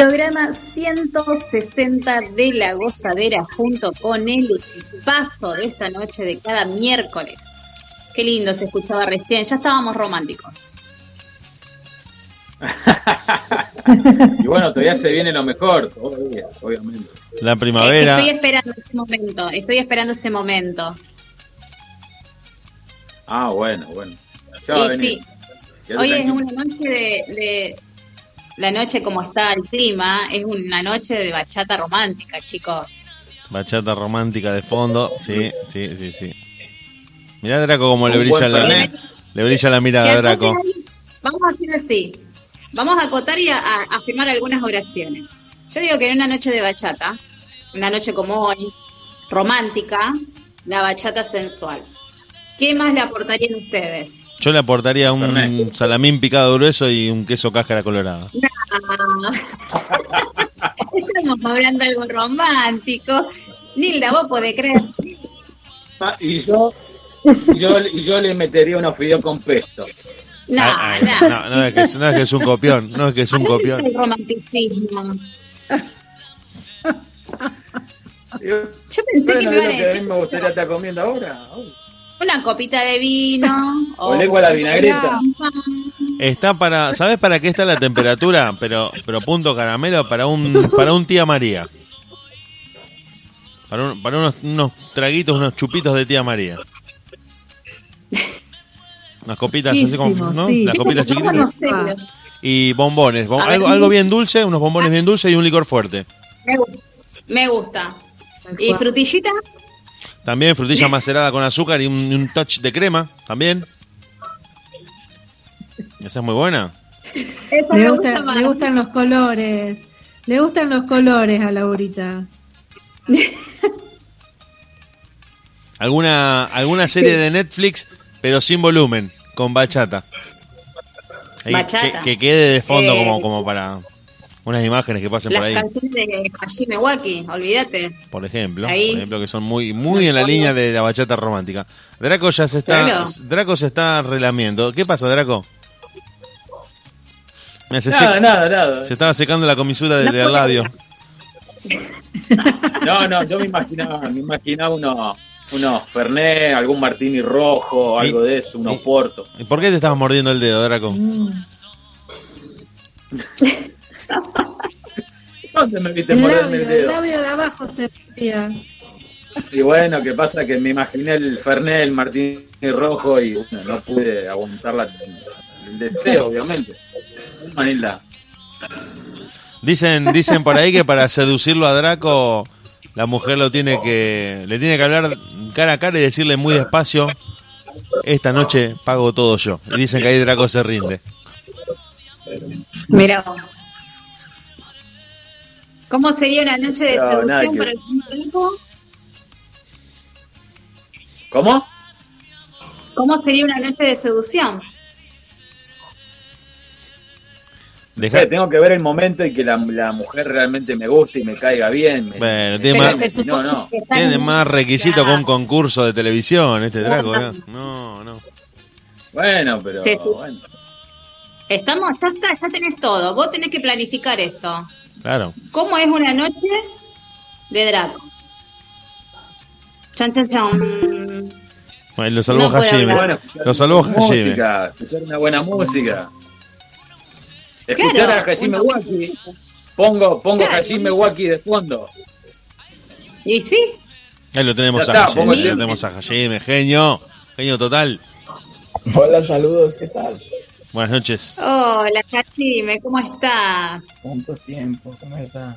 Programa 160 de La Gozadera junto con el paso de esta noche de cada miércoles. Qué lindo se escuchaba recién, ya estábamos románticos. Y bueno, todavía se viene lo mejor, todavía, obviamente. La primavera. Estoy esperando ese momento, estoy esperando ese momento. Ah, bueno, bueno. Ya va a venir. sí, hoy es una noche de, de- La noche como está el clima, es una noche de bachata romántica, chicos. Bachata romántica de fondo. Sí, sí, sí, sí. Mirá a Draco como le brilla la, le brilla la mirada a Draco. Vamos a hacer así. Vamos a acotar y a, a afirmar algunas oraciones. Yo digo que en una noche de bachata, una noche como hoy, romántica, la bachata sensual. ¿Qué más le aportarían ustedes? Yo le aportaría un Fernet. salamín picado grueso y un queso cáscara colorada. Estamos hablando de algo romántico. Nilda, vos podés creer. Ah, y yo, yo, yo le metería unos fideos con pesto. No, Ah, ah, no. no, no es que, no es que es un copión, no es que es un ¿A dónde copión. el romanticismo? Yo, Yo pensé que me lo a que a mí decir. me gustaría estar comiendo ahora. Uy. Una copita de vino. O lengua a la vinagreta. Está para, ¿sabes para qué está la temperatura? Pero, pero punto caramelo para un, para un tía María. Para, un- para unos, unos traguitos, unos chupitos de tía María. Unas copitas así como, ¿no? sí. Las copitas chiquititas. Y bombones. algo, algo bien dulce, unos bombones bien dulces y un licor fuerte. Me gusta. Me gusta. Tal ¿Y frutillita? También frutilla macerada con azúcar y un, y un touch de crema. También. Esa es muy buena. Esa Le, me gusta- gusta más. le gustan los colores. Le gustan los colores a Laurita. ¿Alguna, alguna serie de Netflix, pero sin volumen, con bachata? Ahí, Bachata. Que, que quede de fondo Eh, como, como para unas imágenes que pasen por Las ahí, canciones de Hajime Waki, olvídate. por ejemplo. Ahí. Por ejemplo, que son muy, muy en la línea de la bachata romántica. Draco ya se está, Claro. Draco se está relamiendo. ¿Qué pasa, Draco? Mira, se, Nada, se- nada, nada. se estaba secando la comisura del, No labio. No, no, yo me imaginaba, me imaginaba unos, unos Fernet, algún Martini rojo, algo de eso, unos y- Porto. ¿Y por qué te estabas mordiendo el dedo, Draco? Mm. ¿Dónde me viste El morderme labio, el el dedo? labio de abajo se veía. Y bueno, ¿qué pasa? Que me imaginé el Fernet, el Martini rojo y bueno, no pude aguantar la- el deseo, obviamente. Manila. Dicen, dicen por ahí que para seducirlo a Draco, la mujer lo tiene que, le tiene que hablar cara a cara y decirle muy despacio, esta noche pago todo yo. Y dicen que ahí Draco se rinde. Mira. vos. ¿Cómo sería una noche de No, seducción que- para el tiempo? ¿Cómo? ¿Cómo sería una noche de seducción? Tengo que ver el momento en que la, la mujer realmente me guste y me caiga bien. me- Bueno, me tiene más- si no, no. que están- Tiene más requisito que un concurso de televisión este Draco. No, no. Bueno, pero Sí, sí. bueno. Estamos, ya está, ya tenés todo. Vos tenés que planificar esto. Claro. ¿Cómo es una noche de Draco? Chan, chan, chan. Bueno, lo salvó No hablar. Bueno, Lo salvó música, escuchar una buena música. Escuchar Claro, a una- Waki. Pongo, pongo Claro. Hajime Waki de fondo. Y sí, Ahí lo tenemos Ya a está, pongo Lo tenemos a Hajime. Genio. Genio total. Hola, saludos, ¿qué tal? Buenas noches. hola Hajime, ¿cómo estás? ¿Cuánto tiempo? ¿Cómo está?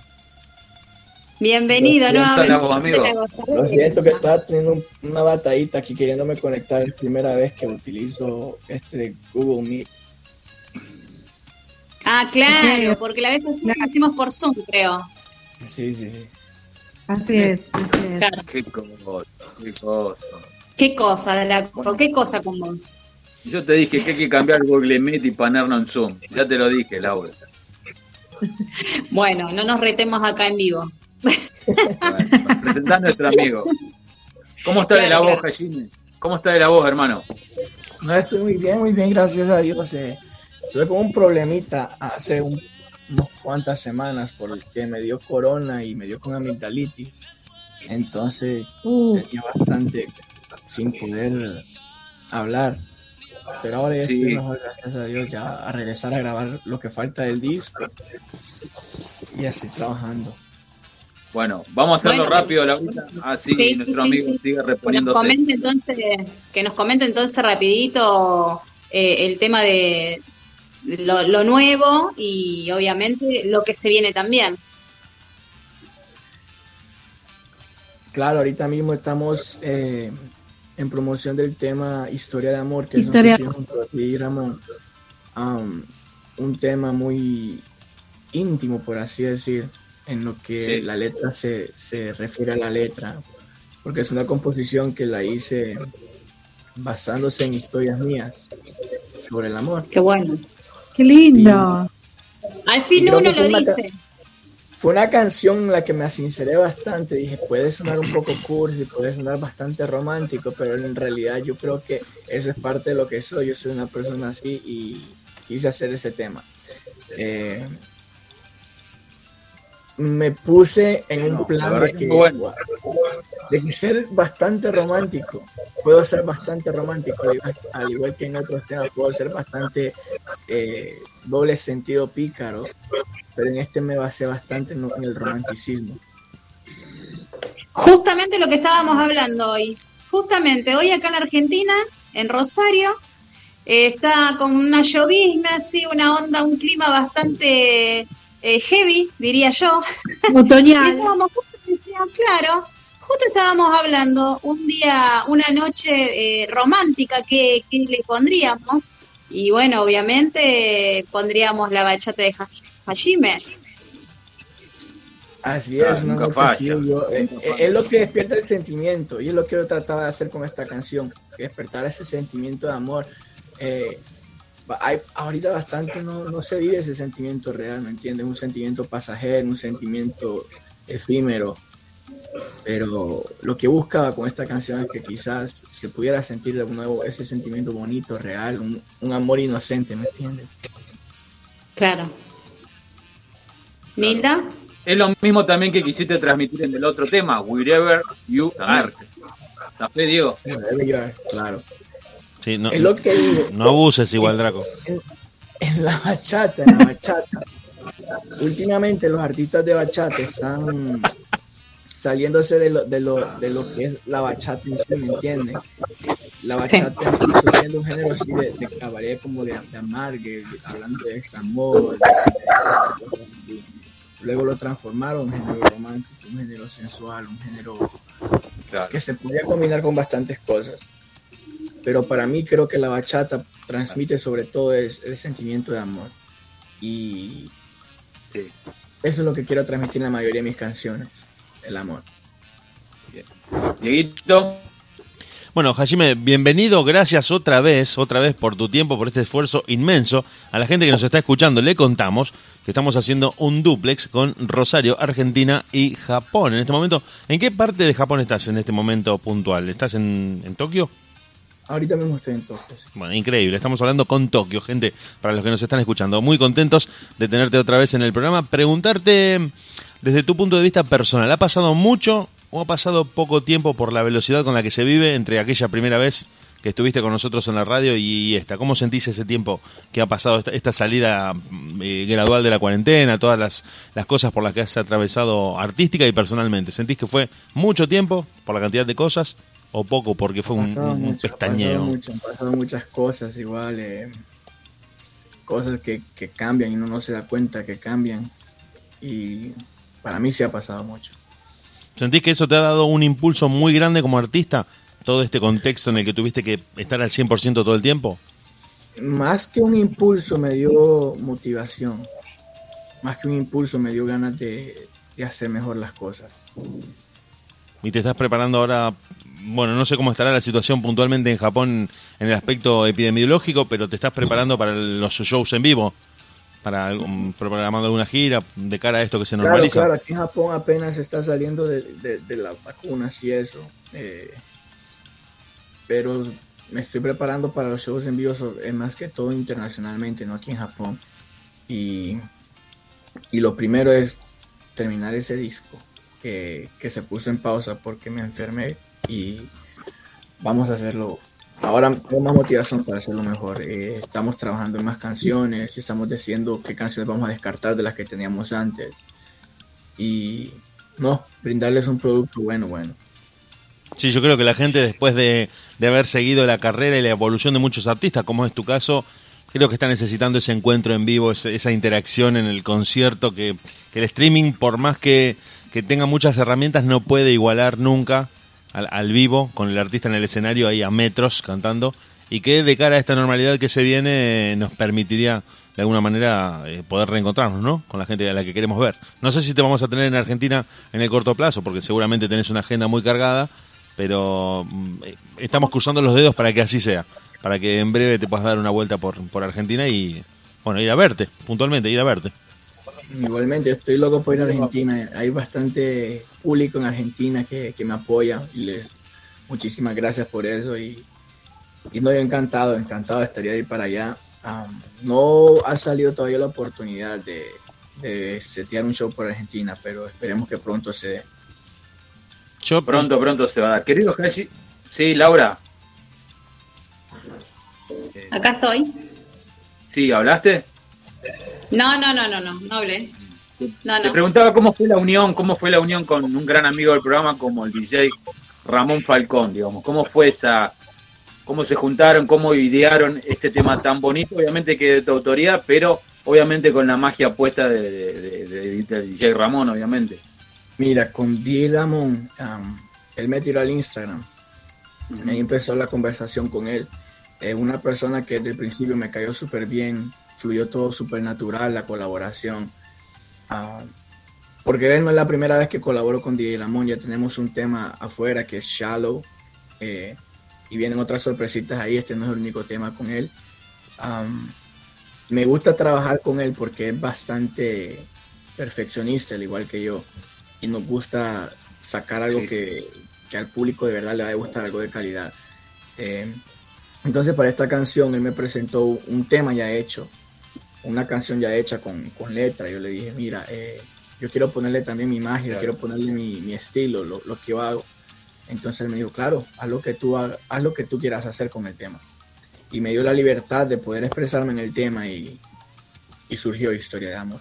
Bienvenido ¿Cómo estás, nuevamente. amigo? Lo siento que estaba teniendo un- una batallita aquí queriéndome conectar. Es primera vez que utilizo este Google Meet. Ah, claro, Claro. porque la vez pasada lo hicimos por Zoom, creo. Sí, sí, sí. Así es, así es. Claro. Qué cosa, qué cosa. ¿Qué cosa, Draco? ¿Qué cosa con vos? Yo te dije que hay que cambiar Google Meet y ponernos en Zoom. Ya te lo dije, Laura. Bueno, no nos retemos acá en vivo. Bueno, presentá a nuestro amigo. ¿Cómo está de la Claro, voz, claro. Hajime? ¿Cómo está de la voz, hermano? No, estoy muy bien, muy bien, gracias a Dios. eh. Tuve como un problemita hace un- unas cuantas semanas porque me dio corona y me dio con amigdalitis. Entonces Uh, tenía bastante sin poder hablar. Pero ahora ya Sí. estoy mejor, gracias a Dios, ya a regresar a grabar lo que falta del disco. Y así trabajando. Bueno, vamos a hacerlo Bueno. rápido, Laurita. Así Sí, nuestro sí, amigo sí. sigue Que nos comente entonces, que nos comente entonces rapidito eh, el tema de lo, lo nuevo y obviamente lo que se viene también. Claro, ahorita mismo estamos eh, en promoción del tema Historia de Amor, que Historia- es un, Ramón. Um, un tema muy íntimo, por así decir, en lo que Sí. la letra se, se refiere a la letra, porque es una composición que la hice basándose en historias mías sobre el amor. Qué bueno. Qué lindo. Al fin uno lo una dice. Fue una canción en la que me sinceré bastante. Dije, puede sonar un poco cursi, puede sonar bastante romántico, pero en realidad yo creo que eso es parte de lo que soy. Yo soy una persona así y quise hacer ese tema. Eh, me puse en un plan de que de que ser bastante romántico. Puedo ser bastante romántico, al igual- al igual que en otros temas, puedo ser bastante eh, doble sentido pícaro, pero en este me basé bastante en, en el romanticismo. Justamente lo que estábamos hablando hoy. Justamente hoy acá en Argentina, en Rosario, eh, está con una llovizna, así, una onda, un clima bastante eh, heavy, diría yo. Otoñal. estábamos justo, claro, justo estábamos hablando un día, una noche eh, romántica que, que le pondríamos. Y bueno, obviamente pondríamos la bachata de Ha- Hajime. Así Claro, es, una nunca noche falla, así, yo- eh, nunca eh, es lo que despierta el sentimiento y es lo que yo trataba de hacer con esta canción, que despertar ese sentimiento de amor. Eh, hay, ahorita bastante no, no se vive ese sentimiento real, ¿me entiendes? Un sentimiento pasajero, un sentimiento efímero. Pero lo que buscaba con esta canción es que quizás se pudiera sentir de nuevo ese sentimiento bonito, real, un, un amor inocente, ¿me entiendes? Claro. Nilda. Es lo mismo también que quisiste transmitir en el otro tema, Wherever You Are. ¿Sabes, Diego? Claro. Sí, no, Es lo que digo. no abuses igual, Draco. en la bachata, en la bachata. Últimamente los artistas de bachata están saliéndose de lo, de lo, de lo que es la bachata en sí, ¿me entiendes? La bachata empezó siendo un género así de, de cabaret, como de, de amargue, de- hablando de de- luego lo transformaron en un género romántico, un género sensual, un género Claro. que se podía combinar con bastantes cosas. Pero para mí creo que la bachata transmite sobre todo es el sentimiento de amor. Y Sí. eso es lo que quiero transmitir en la mayoría de mis canciones, el amor. Dieguito, Bueno, Hajime, bienvenido, gracias otra vez, otra vez por tu tiempo, por este esfuerzo inmenso. A la gente que nos está escuchando le contamos que estamos haciendo un duplex con Rosario, Argentina y Japón. En este momento, ¿en qué parte de Japón estás en este momento puntual? ¿Estás en, en Tokio? Ahorita mismo estoy en Tokio. sí. Bueno, increíble. Estamos hablando con Tokio, gente, para los que nos están escuchando. Muy contentos de tenerte otra vez en el programa. Preguntarte, desde tu punto de vista personal, ¿ha pasado mucho o ha pasado poco tiempo por la velocidad con la que se vive entre aquella primera vez que estuviste con nosotros en la radio y esta? ¿Cómo sentís ese tiempo que ha pasado esta, esta salida mm, eh, gradual de la cuarentena, todas las, las cosas por las que has atravesado artística y personalmente? ¿Sentís que fue mucho tiempo por la cantidad de cosas o poco porque fue un, un mucho, pestañeo? mucho, han pasado muchas cosas igual, eh, cosas que, que cambian y uno no se da cuenta que cambian. Y para mí sí ha pasado mucho. ¿Sentís que eso te ha dado un impulso muy grande como artista? Todo este contexto en el que tuviste que estar al 100% todo el tiempo. Más que un impulso me dio motivación. Más que un impulso me dio ganas de, de hacer mejor las cosas. Y te estás preparando ahora, bueno, no sé cómo estará la situación puntualmente en Japón en el aspecto epidemiológico, pero te estás preparando para los shows en vivo, para programando alguna gira de cara a esto que se Claro, normaliza. claro, aquí en Japón apenas está saliendo de, de, de las vacunas y eso. eh, pero me estoy preparando para los shows en vivo, eh, más que todo internacionalmente, no aquí en Japón. Y, y lo primero es terminar ese disco que, que se puso en pausa porque me enfermé y vamos a hacerlo. Ahora tengo más motivación para hacerlo mejor. Eh, estamos trabajando en más canciones y estamos diciendo qué canciones vamos a descartar de las que teníamos antes. Y no, brindarles un producto bueno, bueno. Sí, yo creo que la gente después de, de haber seguido la carrera y la evolución de muchos artistas, como es tu caso, creo que está necesitando ese encuentro en vivo, esa interacción en el concierto, que, que el streaming, por más que, que tenga muchas herramientas, no puede igualar nunca al, al vivo, con el artista en el escenario ahí a metros cantando, y que de cara a esta normalidad que se viene nos permitiría de alguna manera eh, poder reencontrarnos, ¿no? Con la gente a la que queremos ver. No sé si te vamos a tener en Argentina en el corto plazo, porque seguramente tenés una agenda muy cargada, pero mm, eh, estamos cruzando los dedos para que así sea, para que en breve te puedas dar una vuelta por, por Argentina y, bueno, ir a verte, puntualmente, ir a verte. Igualmente, yo estoy loco por ir a Argentina. Hay bastante público en Argentina que, que me apoya y les muchísimas gracias por eso. Y, y no, yo encantado, encantado estaría de ir para allá. No ha salido todavía la oportunidad de, de setear un show por Argentina, pero esperemos que pronto se dé. Yo Pronto, pronto se va a dar. Querido Hashi, sí, Laura. Acá estoy. Sí, ¿hablaste? No, no, no, no, no, no hablé. No, Te no. preguntaba cómo fue la unión, cómo fue la unión con un gran amigo del programa como el DJ Ramón Falcón, digamos. ¿Cómo fue esa, cómo se juntaron, cómo idearon este tema tan bonito? Obviamente que de tu autoría, pero obviamente con la magia puesta de, de- de- de- del DJ Ramón, obviamente. Mira, con D. Ramón, am, él me tiró al Instagram. Ahí empezó la conversación con él. Es una persona que desde el principio me cayó súper bien, fluyó todo súper natural, la colaboración. Ah, porque él no es la primera vez que colaboro con DJ Ramón, ya tenemos un tema afuera que es Shallow, eh, y vienen otras sorpresitas ahí, este no es el único tema con él. Am, me gusta trabajar con él porque es bastante perfeccionista, al igual que yo, y nos gusta sacar algo Sí, que, que al público de verdad le va a gustar, algo de calidad. Eh, entonces para esta canción él me presentó un tema ya hecho, una canción ya hecha con, con letra. Yo le dije, mira, eh, yo quiero ponerle también mi magia, Claro. quiero ponerle mi, mi estilo, lo, lo que yo hago. Entonces él me dijo, claro, haz lo, que tú, ha- haz lo que tú quieras hacer con el tema. Y me dio la libertad de poder expresarme en el tema y, y surgió Historia de Amor.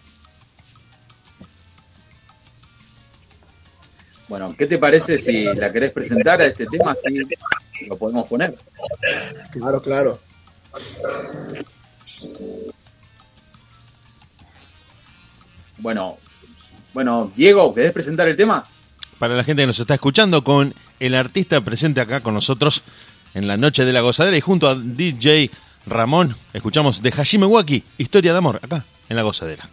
Bueno, ¿qué te parece si la querés presentar a este tema? Así lo podemos poner. Claro, claro. Bueno, bueno, Diego, ¿querés presentar el tema? para la gente que nos está escuchando, con el artista presente acá con nosotros en la noche de la gozadera y junto a DJ Ramón, escuchamos de Hashime Waki, Historia de Amor, acá en la gozadera.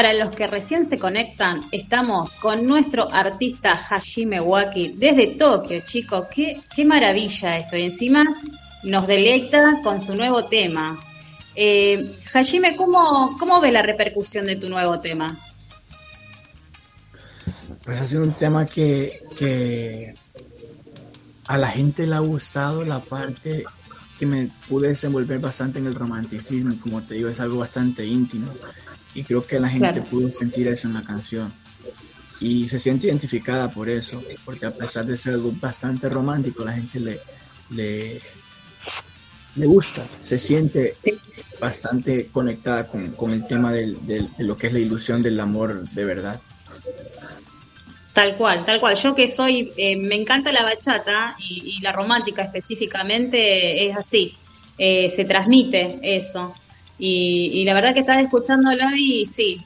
Para los que recién se conectan, estamos con nuestro artista Hajime Waki desde Tokio, chicos. Qué, qué maravilla esto. Y encima nos deleita con su nuevo tema. Eh, Hajime, ¿cómo, ¿cómo ves la repercusión de tu nuevo tema? Pues ha sido un tema que, que a la gente le ha gustado la parte que me pude desenvolver bastante en el romanticismo. Como te digo, es algo bastante íntimo. Y creo que la gente Claro. pudo sentir eso en la canción. Y se siente identificada por eso, porque a pesar de ser algo bastante romántico, la gente le, le, le gusta, se siente bastante conectada con, con el tema del- del- de lo que es la ilusión del amor de verdad. Tal cual, tal cual. Yo que soy, eh, me encanta la bachata y, y la romántica específicamente es así. Eh, se transmite eso. Y, y la verdad que estás escuchándola y sí,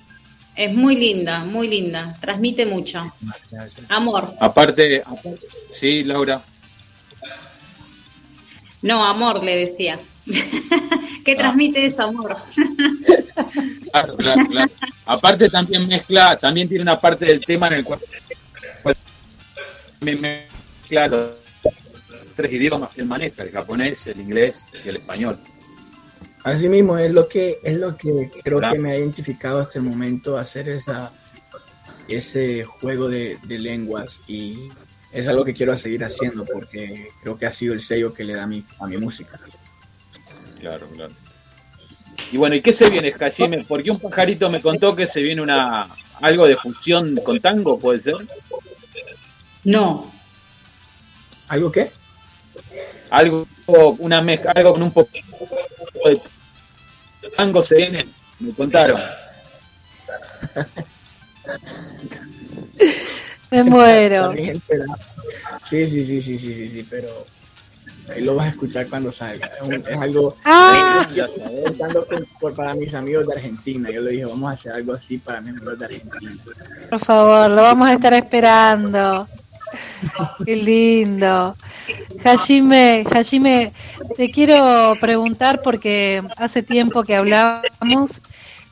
es muy linda, muy linda. Transmite mucho. Amor. Aparte, sí, Laura. No, amor, le decía. ¿Qué transmite eso, amor? Claro, claro, claro. Aparte también mezcla, también tiene una parte del tema en el cual me mezcla los tres idiomas que él maneja, el japonés, el inglés y el español. Así mismo es lo que es lo que creo Claro. que me ha identificado hasta el momento hacer esa ese juego de, de lenguas y es algo que quiero seguir haciendo porque creo que ha sido el sello que le da a mi, a mi música. Claro, claro. Y bueno, ¿y qué se viene, Hajime? Porque un pajarito me contó que se viene una algo de fusión con tango, ¿puede ser? No. ¿Algo qué? Algo, una mezcla, algo con un poco de tango se viene, me contaron. Me muero. Sí, sí, sí, sí, sí, sí, sí, pero ahí lo vas a escuchar cuando salga. Es, un- es algo Ah. por- por- para mis amigos de Argentina. Yo le dije, vamos a hacer algo así para mis amigos de Argentina. Por favor, lo vamos a estar esperando. Qué lindo. Hajime, Hajime, te quiero preguntar porque hace tiempo que hablamos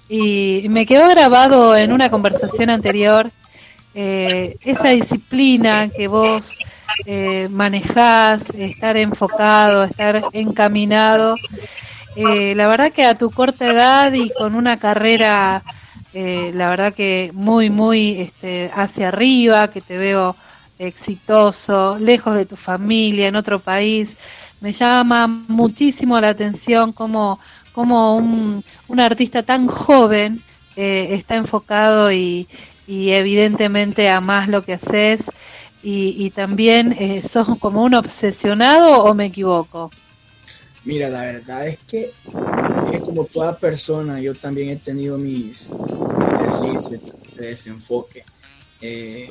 y me quedó grabado en una conversación anterior eh, esa disciplina que vos eh, manejás, estar enfocado, estar encaminado. Eh, la verdad que a tu corta edad y con una carrera, eh, la verdad que muy, muy este, hacia arriba, que te veo exitoso, lejos de tu familia, en otro país, me llama muchísimo la atención cómo, cómo un, un artista tan joven eh, está enfocado y, y evidentemente amás lo que haces y, también eh, sos como un obsesionado o me equivoco. Mira, la verdad es que es como toda persona, yo también he tenido mis, de desenfoque. Eh,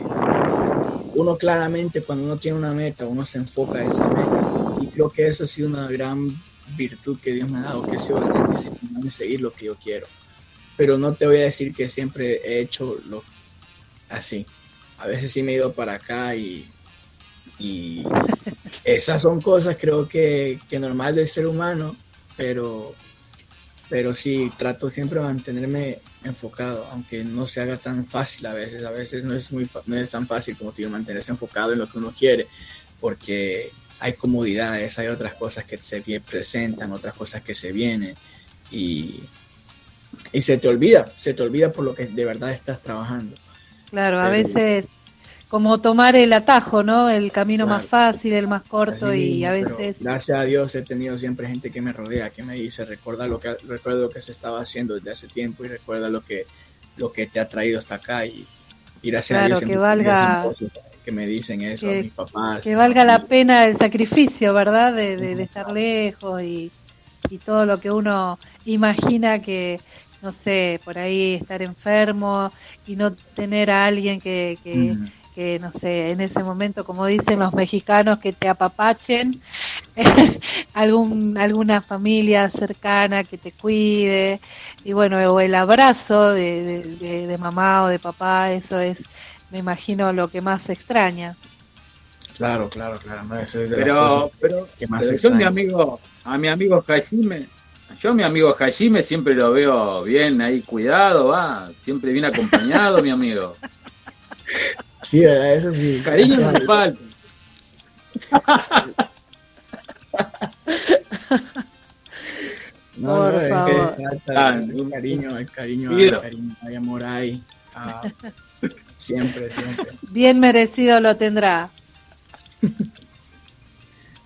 uno claramente cuando uno tiene una meta, uno se enfoca en esa meta. Y creo que eso ha sido una gran virtud que Dios me ha dado, que he sido bastante disciplinado en seguir lo que yo quiero. Pero no te voy a decir que siempre he hecho lo así. A veces sí me he ido para acá y, y esas son cosas creo que, que normal del ser humano, pero, pero sí trato siempre de mantenerme enfocado, aunque no se haga tan fácil a veces. A veces no es, muy, no es tan fácil como digo, mantenerse enfocado en lo que uno quiere, porque hay comodidades, hay otras cosas que se presentan, otras cosas que se vienen y, y se te olvida, se te olvida por lo que de verdad estás trabajando. Claro, a Pero- veces como tomar el atajo, ¿no? El camino más fácil, el más corto y mismo, a veces... gracias a Dios he tenido siempre gente que me rodea, que me dice, recuerda lo que recuerda lo que se estaba haciendo desde hace tiempo y recuerda lo que lo que te ha traído hasta acá y, y gracias a Dios que valga- que me dicen eso, que- mis papás. que valga la pena el sacrificio, ¿verdad? De, de- de estar lejos y, y todo lo que uno imagina que, no sé, por ahí estar enfermo y no tener a alguien que, que. Que, no sé, en ese momento, como dicen los mexicanos, que te apapachen, algún, alguna familia cercana que te cuide, y bueno, o el abrazo de, de, de- de mamá o de papá, eso es, me imagino, lo que más extraña. Claro, claro, claro, no, eso es Pero, pero, que más pero yo mi amigo, a mi amigo Hajime, Yo, mi amigo Hajime, siempre lo veo bien ahí cuidado, va. Siempre bien acompañado, mi amigo. Sí, ¿verdad? Eso sí. Cariño no me falta. No, Por no, es falta Ah, el, el cariño, el cariño, el cariño, hay amor ahí. Ah, siempre, siempre. Bien merecido lo tendrá.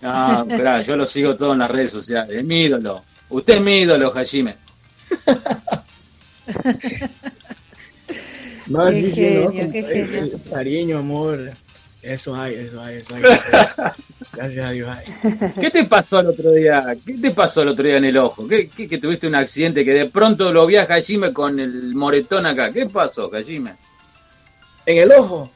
No, esperá, yo lo sigo todo en las redes sociales. Es mi ídolo. Usted es mi ídolo, Hajime. No, Qué sí, sí, no, qué genio. Cariño, amor. Eso hay, eso hay, eso hay. Gracias a Dios hay. ¿Qué te pasó el otro día? ¿Qué te pasó el otro día en el ojo? ¿Qué, qué- que tuviste un accidente que de pronto lo vi a Hajime con el moretón acá? ¿Qué pasó, Hajime? En el ojo.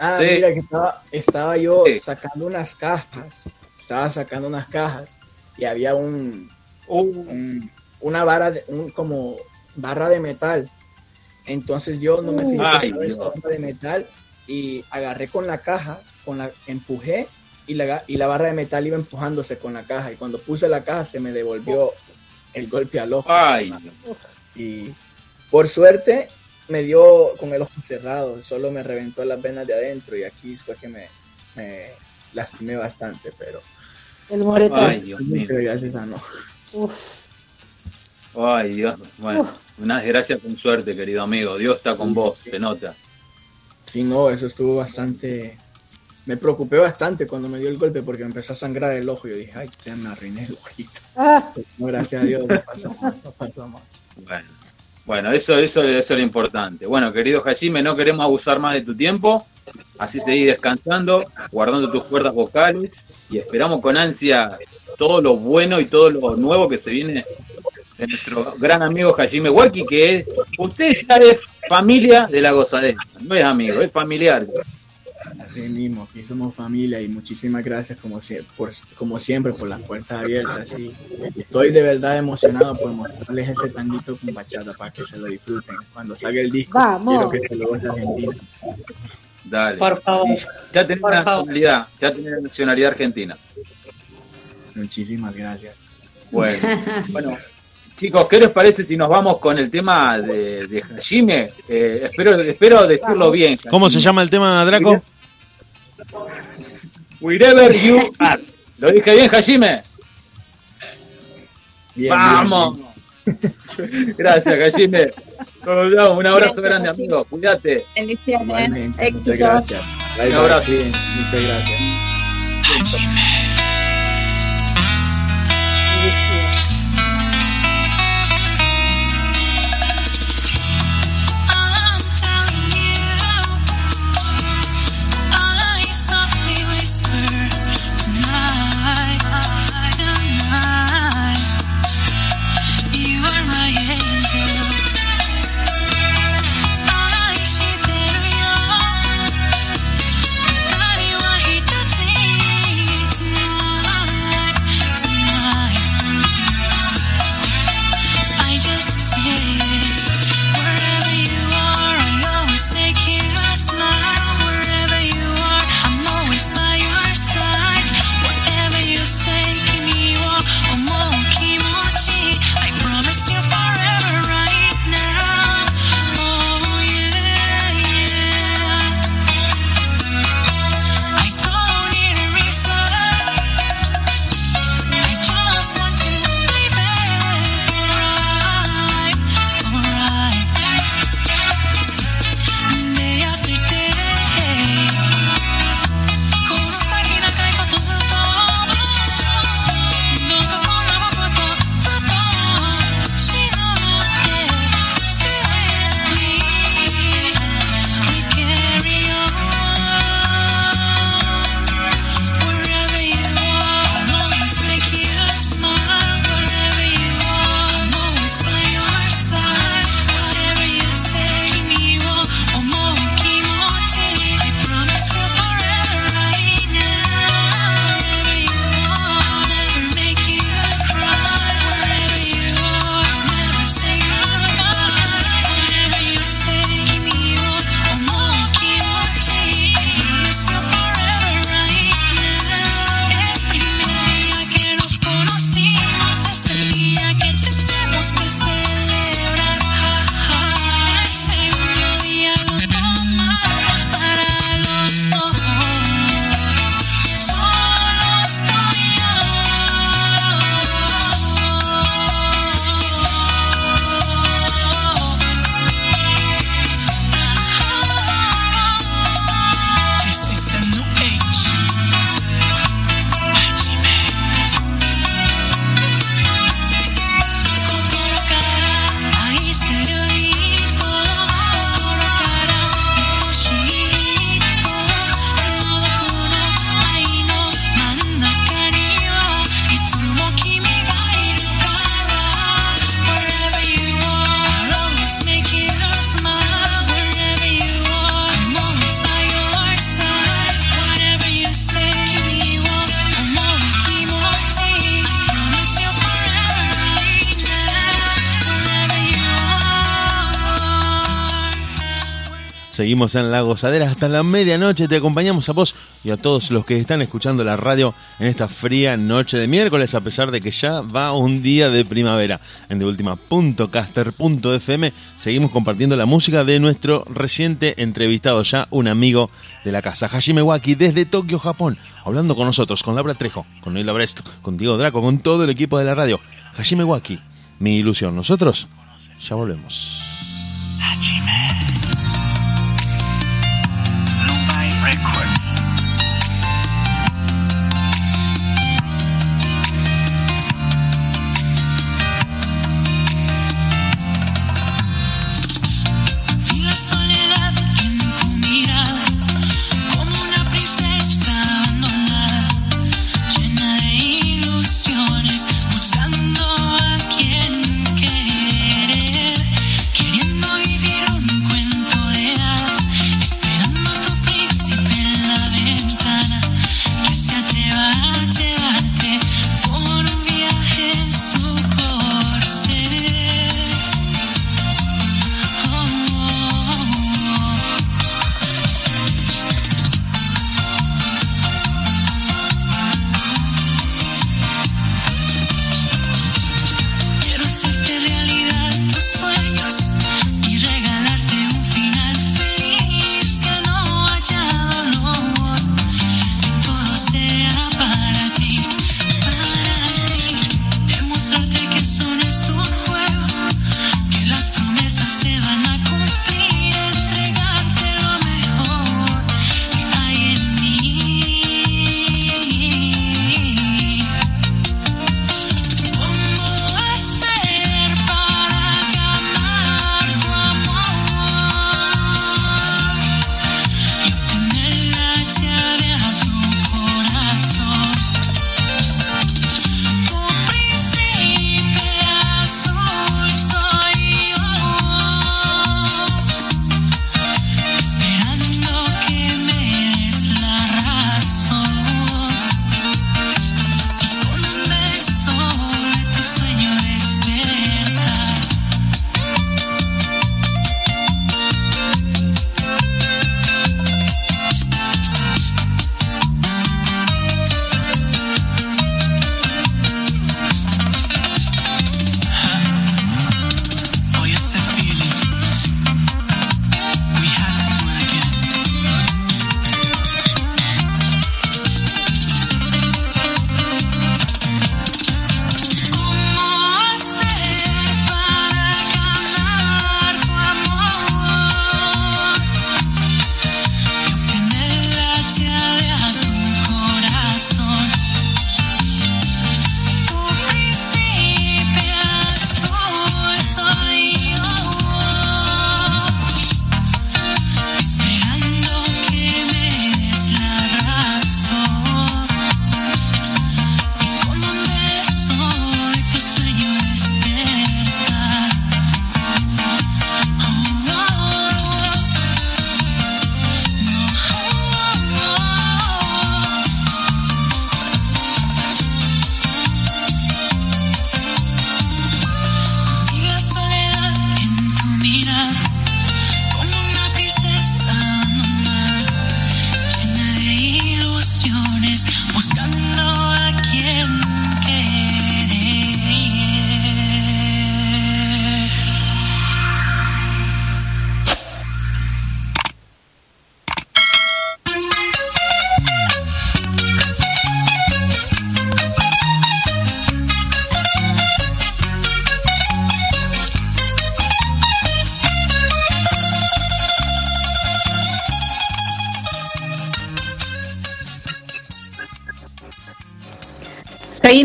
Ah, Sí. mira que estaba, estaba yo Sí. sacando unas cajas. Estaba sacando unas cajas y había un, un- una vara de, un como barra de metal. Entonces yo no me fijé Ay, que estaba de metal y agarré con la caja, con la empujé y la, y la barra de metal iba empujándose con la caja y cuando puse la caja se me devolvió el golpe al ojo. Ay, Y por suerte me dio con el ojo cerrado, solo me reventó las venas de adentro y aquí fue que me, me lastimé bastante, pero, El moretón. Ay, Dios mío. pero ya se sanó. Uf, Ay, Dios. Bueno, una desgracia con suerte, querido amigo. Dios está con vos, se nota. Sí, no, eso estuvo bastante... Me preocupé bastante cuando me dio el golpe porque me empezó a sangrar el ojo y yo dije, ay, se me arruiné el ojito. ah, No, gracias a Dios, no pasó más, no pasó más. Bueno, bueno eso, eso, eso es lo importante. Bueno, querido Hajime, no queremos abusar más de tu tiempo. Así seguí descansando, guardando tus cuerdas vocales y esperamos con ansia todo lo bueno y todo lo nuevo que se viene de nuestro gran amigo Hajime Waki, que es, usted ya es familia de la gozadera, no es amigo, es familiar. Así mismo, aquí somos familia y muchísimas gracias como, sie- por, como siempre por las puertas abiertas. Y estoy de verdad emocionado por mostrarles ese tanguito con bachata para que se lo disfruten. Cuando salga el disco, Vamos. quiero que se lo goce Argentina. Dale. Por favor. Y ya tenés Por la favor. nacionalidad, ya tenés la nacionalidad argentina. Muchísimas gracias. Bueno, bueno, chicos, ¿qué les parece si nos vamos con el tema de, de Hajime? Eh, espero, espero decirlo bien. ¿Cómo se llama el tema, Draco? Wherever you are. ¿Lo dije bien, Hajime? Bien, ¡Vamos! Gracias, vemos. Un abrazo grande, amigo. Cuídate. Bendiciones, Igualmente, muchas éxitos. gracias. Bye, Un abrazo. sí, muchas gracias. Seguimos en La Gozadera hasta la medianoche. Te acompañamos a vos y a todos los que están escuchando la radio en esta fría noche de miércoles, a pesar de que ya va un día de primavera. En deultima.caster.fm seguimos compartiendo la música de nuestro reciente entrevistado, ya un amigo de la casa, Hajime Waki, desde Tokio, Japón, hablando con nosotros, con Laura Trejo, con Neil Brest, con Diego Draco, con todo el equipo de la radio. Hajime Waki, mi ilusión. Nosotros ya volvemos. Vi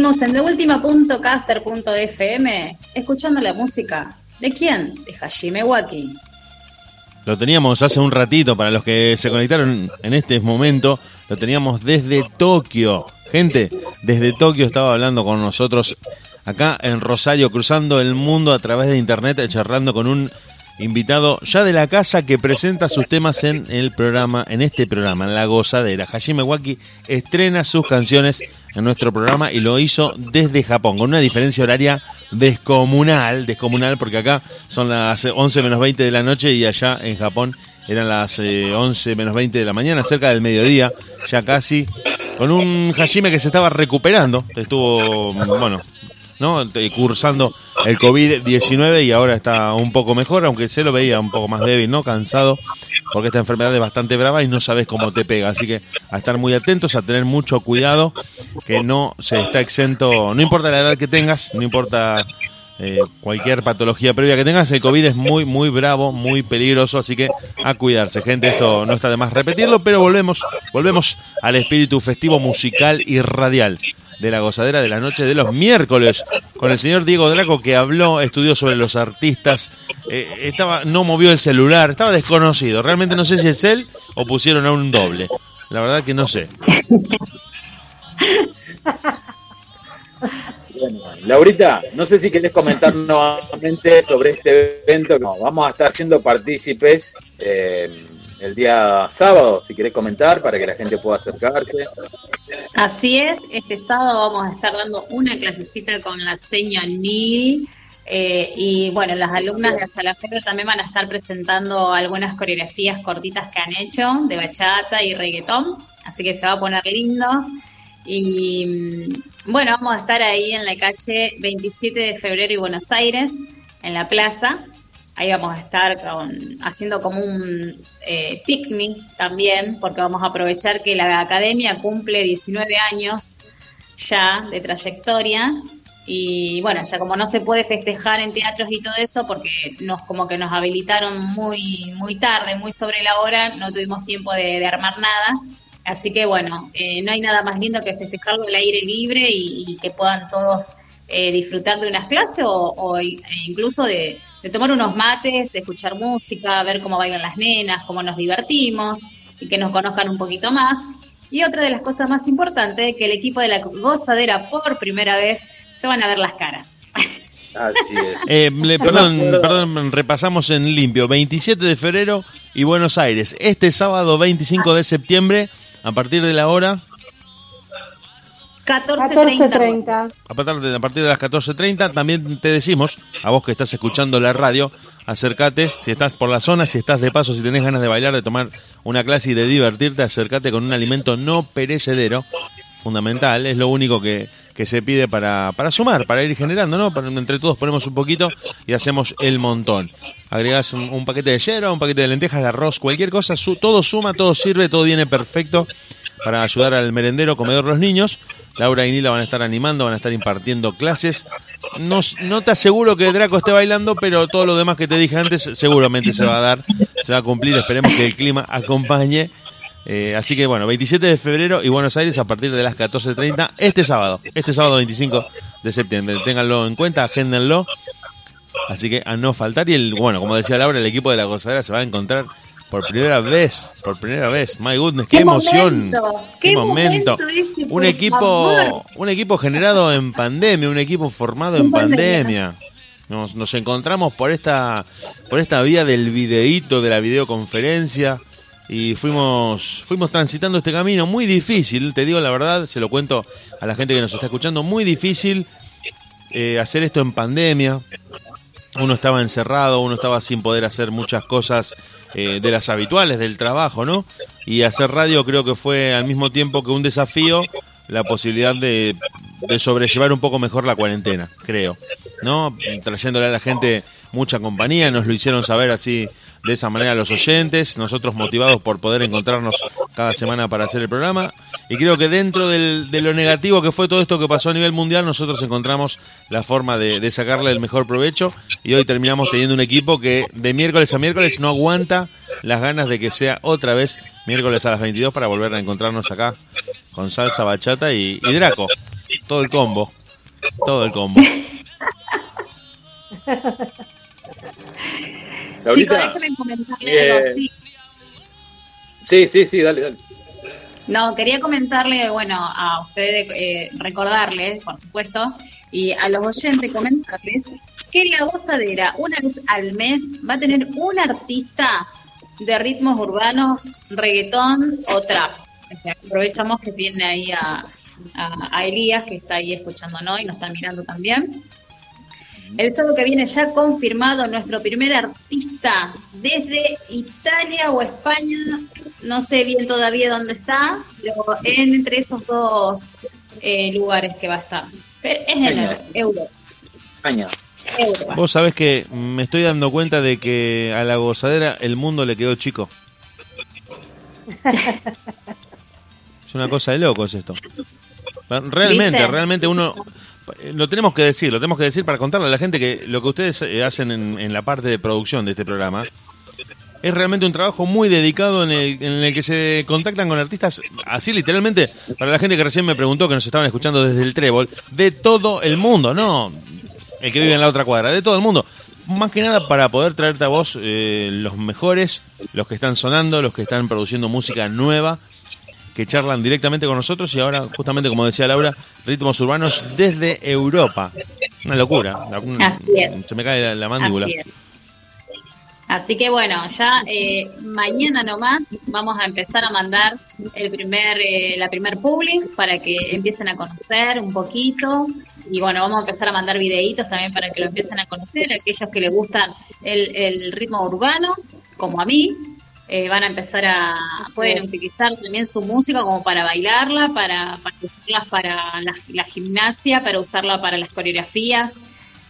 Seguimos en deultima.caster.fm escuchando la música. ¿De quién? De Hajime Waki. Lo teníamos hace un ratito, para los que se conectaron en este momento, lo teníamos desde Tokio. Gente, desde Tokio estaba hablando con nosotros acá en Rosario, cruzando el mundo a través de internet, charlando con un invitado ya de la casa que presenta sus temas en el programa, en este programa, en La Gozadera. Hajime Waki estrena sus canciones en nuestro programa y lo hizo desde Japón, con una diferencia horaria descomunal, descomunal, porque acá son las 11 menos 20 de la noche y allá en Japón eran las eh, 11 menos 20 de la mañana, cerca del mediodía, ya casi, con un Hajime que se estaba recuperando, estuvo, bueno, ¿no? Cursando el COVID-19 y ahora está un poco mejor, aunque se lo veía un poco más débil, ¿no? Cansado, porque esta enfermedad es bastante brava y no sabes cómo te pega. Así que a estar muy atentos, a tener mucho cuidado, que no se está exento, no importa la edad que tengas, no importa eh, cualquier patología previa que tengas, el COVID es muy, muy bravo, muy peligroso, así que a cuidarse, gente. Esto no está de más repetirlo, pero volvemos, volvemos al espíritu festivo musical y radial de la gozadera de la noche de los miércoles con el señor Diego Draco que habló, estudió sobre los artistas, eh, estaba, no movió el celular, estaba desconocido. Realmente no sé si es él o pusieron a un doble. La verdad que no sé. Bueno, Laurita, no sé si querés comentar nuevamente sobre este evento. No, vamos a estar siendo partícipes eh, el día sábado, si querés comentar, para que la gente pueda acercarse. Así es, este sábado vamos a estar dando una clasecita con la seña Nil. eh, y bueno, las alumnas de Azalafero también van a estar presentando algunas coreografías cortitas que han hecho de bachata y reggaetón, así que se va a poner lindo. Y mm, bueno, vamos a estar ahí en la calle 27 de febrero y Buenos Aires, en la plaza. Ahí vamos a estar con, haciendo como un eh, picnic también, porque vamos a aprovechar que la academia cumple 19 años ya de trayectoria. Y bueno, ya como no se puede festejar en teatros y todo eso, porque nos como que nos habilitaron muy, muy tarde, muy sobre la hora, no tuvimos tiempo de, armar nada. Así que bueno, eh, no hay nada más lindo que festejarlo al aire libre y, que puedan todos eh, disfrutar de unas clases o, o e incluso de, de tomar unos mates, de escuchar música, ver cómo bailan las nenas, cómo nos divertimos y que nos conozcan un poquito más. Y otra de las cosas más importantes, que el equipo de la gozadera por primera vez se van a ver las caras. Así es. Eh, le- perdón, perdón, repasamos en limpio. 27 de febrero y Buenos Aires. Este sábado 25 de septiembre, a partir de la hora, 14.30. 14.30. a partir de, las 14.30, también te decimos, a vos que estás escuchando la radio, acércate, si estás por la zona, si estás de paso, si tenés ganas de bailar, de tomar una clase y de divertirte, acércate con un alimento no perecedero, fundamental, es lo único que, que se pide para, para sumar, para ir generando, ¿no? Entre todos ponemos un poquito y hacemos el montón. Agregás un, un paquete de yerba, un paquete de lentejas, de arroz, cualquier cosa, su- todo suma, todo sirve, todo viene perfecto para ayudar al merendero, comedor los niños. Laura y Nila van a estar animando, van a estar impartiendo clases. No, te aseguro que Draco esté bailando, pero todo lo demás que te dije antes seguramente se va a dar, se va a cumplir. Esperemos que el clima acompañe. Eh, así que bueno, 27 de febrero y Buenos Aires a partir de las 14.30 este sábado, este sábado 25 de septiembre. Ténganlo en cuenta, agéndenlo. Así que a no faltar. Y el, bueno, como decía Laura, el equipo de la gozadera se va a encontrar por primera vez, por primera vez. My goodness, qué, ¡Qué emoción. momento! ¡Qué momento ese, un equipo, favor! un equipo generado en pandemia, un equipo formado en En pandemia. pandemia. Nos, nos encontramos por esta, por esta vía del videíto, de la videoconferencia y fuimos, fuimos transitando este camino muy difícil, te digo la verdad, se lo cuento a la gente que nos está escuchando, muy difícil eh, hacer esto en pandemia. Uno estaba encerrado, uno estaba sin poder hacer muchas cosas eh, de las habituales del trabajo, ¿no? Y hacer radio creo que fue al mismo tiempo que un desafío la posibilidad de, de sobrellevar un poco mejor la cuarentena, creo, ¿no? Trayéndole a la gente mucha compañía, nos lo hicieron saber así de esa manera los oyentes, nosotros motivados por poder encontrarnos cada semana para hacer el programa. Y creo que dentro de lo negativo que fue todo esto que pasó a nivel mundial, nosotros encontramos la forma de, de sacarle el mejor provecho y hoy terminamos teniendo un equipo que de miércoles a miércoles no aguanta las ganas de que sea otra vez miércoles a las 22 para volver a encontrarnos acá con salsa, bachata y, y Draco. Todo el combo. Todo el combo. Chicos, déjenme comentarles eh, algo así. sí, sí, sí, dale, dale. No, quería comentarle, bueno, a ustedes, eh, recordarles, por supuesto, y a los oyentes comentarles que la gozadera, una vez al mes, va a tener un artista de ritmos urbanos, reggaetón o trap. O sea, aprovechamos que tiene ahí a, a, a Elías, que está ahí escuchándonos y nos está mirando también. El sábado que viene ya confirmado nuestro primer artista desde Italia o España, no sé bien todavía dónde está, pero entre esos dos eh, lugares que va a estar. Pero es en España. Europa. España. Europa. Vos sabés que me estoy dando cuenta de que a la gozadera el mundo le quedó chico. Es una cosa de locos esto. Realmente, ¿Viste? realmente uno... Lo tenemos que decir, lo tenemos que decir para contarle a la gente que lo que ustedes eh, hacen en, en la parte de producción de este programa es realmente un trabajo muy dedicado en el, en el que se contactan con artistas, así literalmente, para la gente que recién me preguntó, que nos estaban escuchando desde el Trébol, de todo el mundo, no el que vive en la otra cuadra, de todo el mundo. Más que nada para poder traerte a vos eh, los mejores, los que están sonando, los que están produciendo música nueva, que charlan directamente con nosotros y ahora, justamente como decía Laura, ritmos urbanos desde Europa. Una locura. La- Así es. Se me cae la, la mandíbula. Así es. Así que bueno, ya eh, mañana nomás vamos a empezar a mandar el primer, eh, la primer public para que empiecen a conocer un poquito. Y bueno, vamos a empezar a mandar videitos también para que lo empiecen a conocer. Aquellos que les gustan el, el ritmo urbano, como a mí, eh, van a empezar a, pueden utilizar también su música como para bailarla, para, para usarla para la, la gimnasia, para usarla para las coreografías.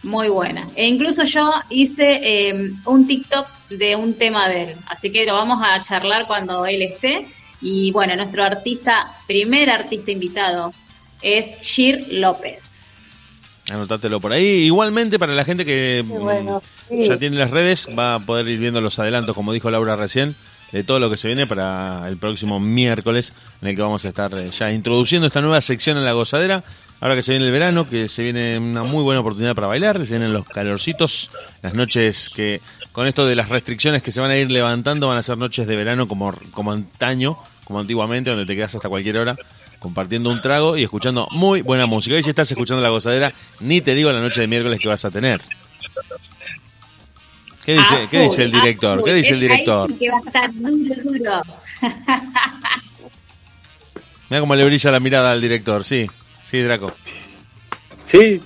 Muy buena. E incluso yo hice eh, un TikTok de un tema de él. Así que lo vamos a charlar cuando él esté. Y bueno, nuestro artista, primer artista invitado, es Shir López. Anotátelo por ahí. Igualmente, para la gente que bueno, mm, sí. ya tiene las redes, va a poder ir viendo los adelantos, como dijo Laura recién, de todo lo que se viene para el próximo miércoles, en el que vamos a estar eh, ya introduciendo esta nueva sección en la gozadera. Ahora que se viene el verano, que se viene una muy buena oportunidad para bailar, se vienen los calorcitos, las noches que con esto de las restricciones que se van a ir levantando van a ser noches de verano como, como antaño, como antiguamente, donde te quedas hasta cualquier hora compartiendo un trago y escuchando muy buena música. Y si estás escuchando la gozadera, ni te digo la noche de miércoles que vas a tener. ¿Qué dice, ¿qué dice el director? ¿Qué dice el Es- director? que va a estar duro, duro. Mira cómo le brilla la mirada al director, sí, sí, Draco. Sí.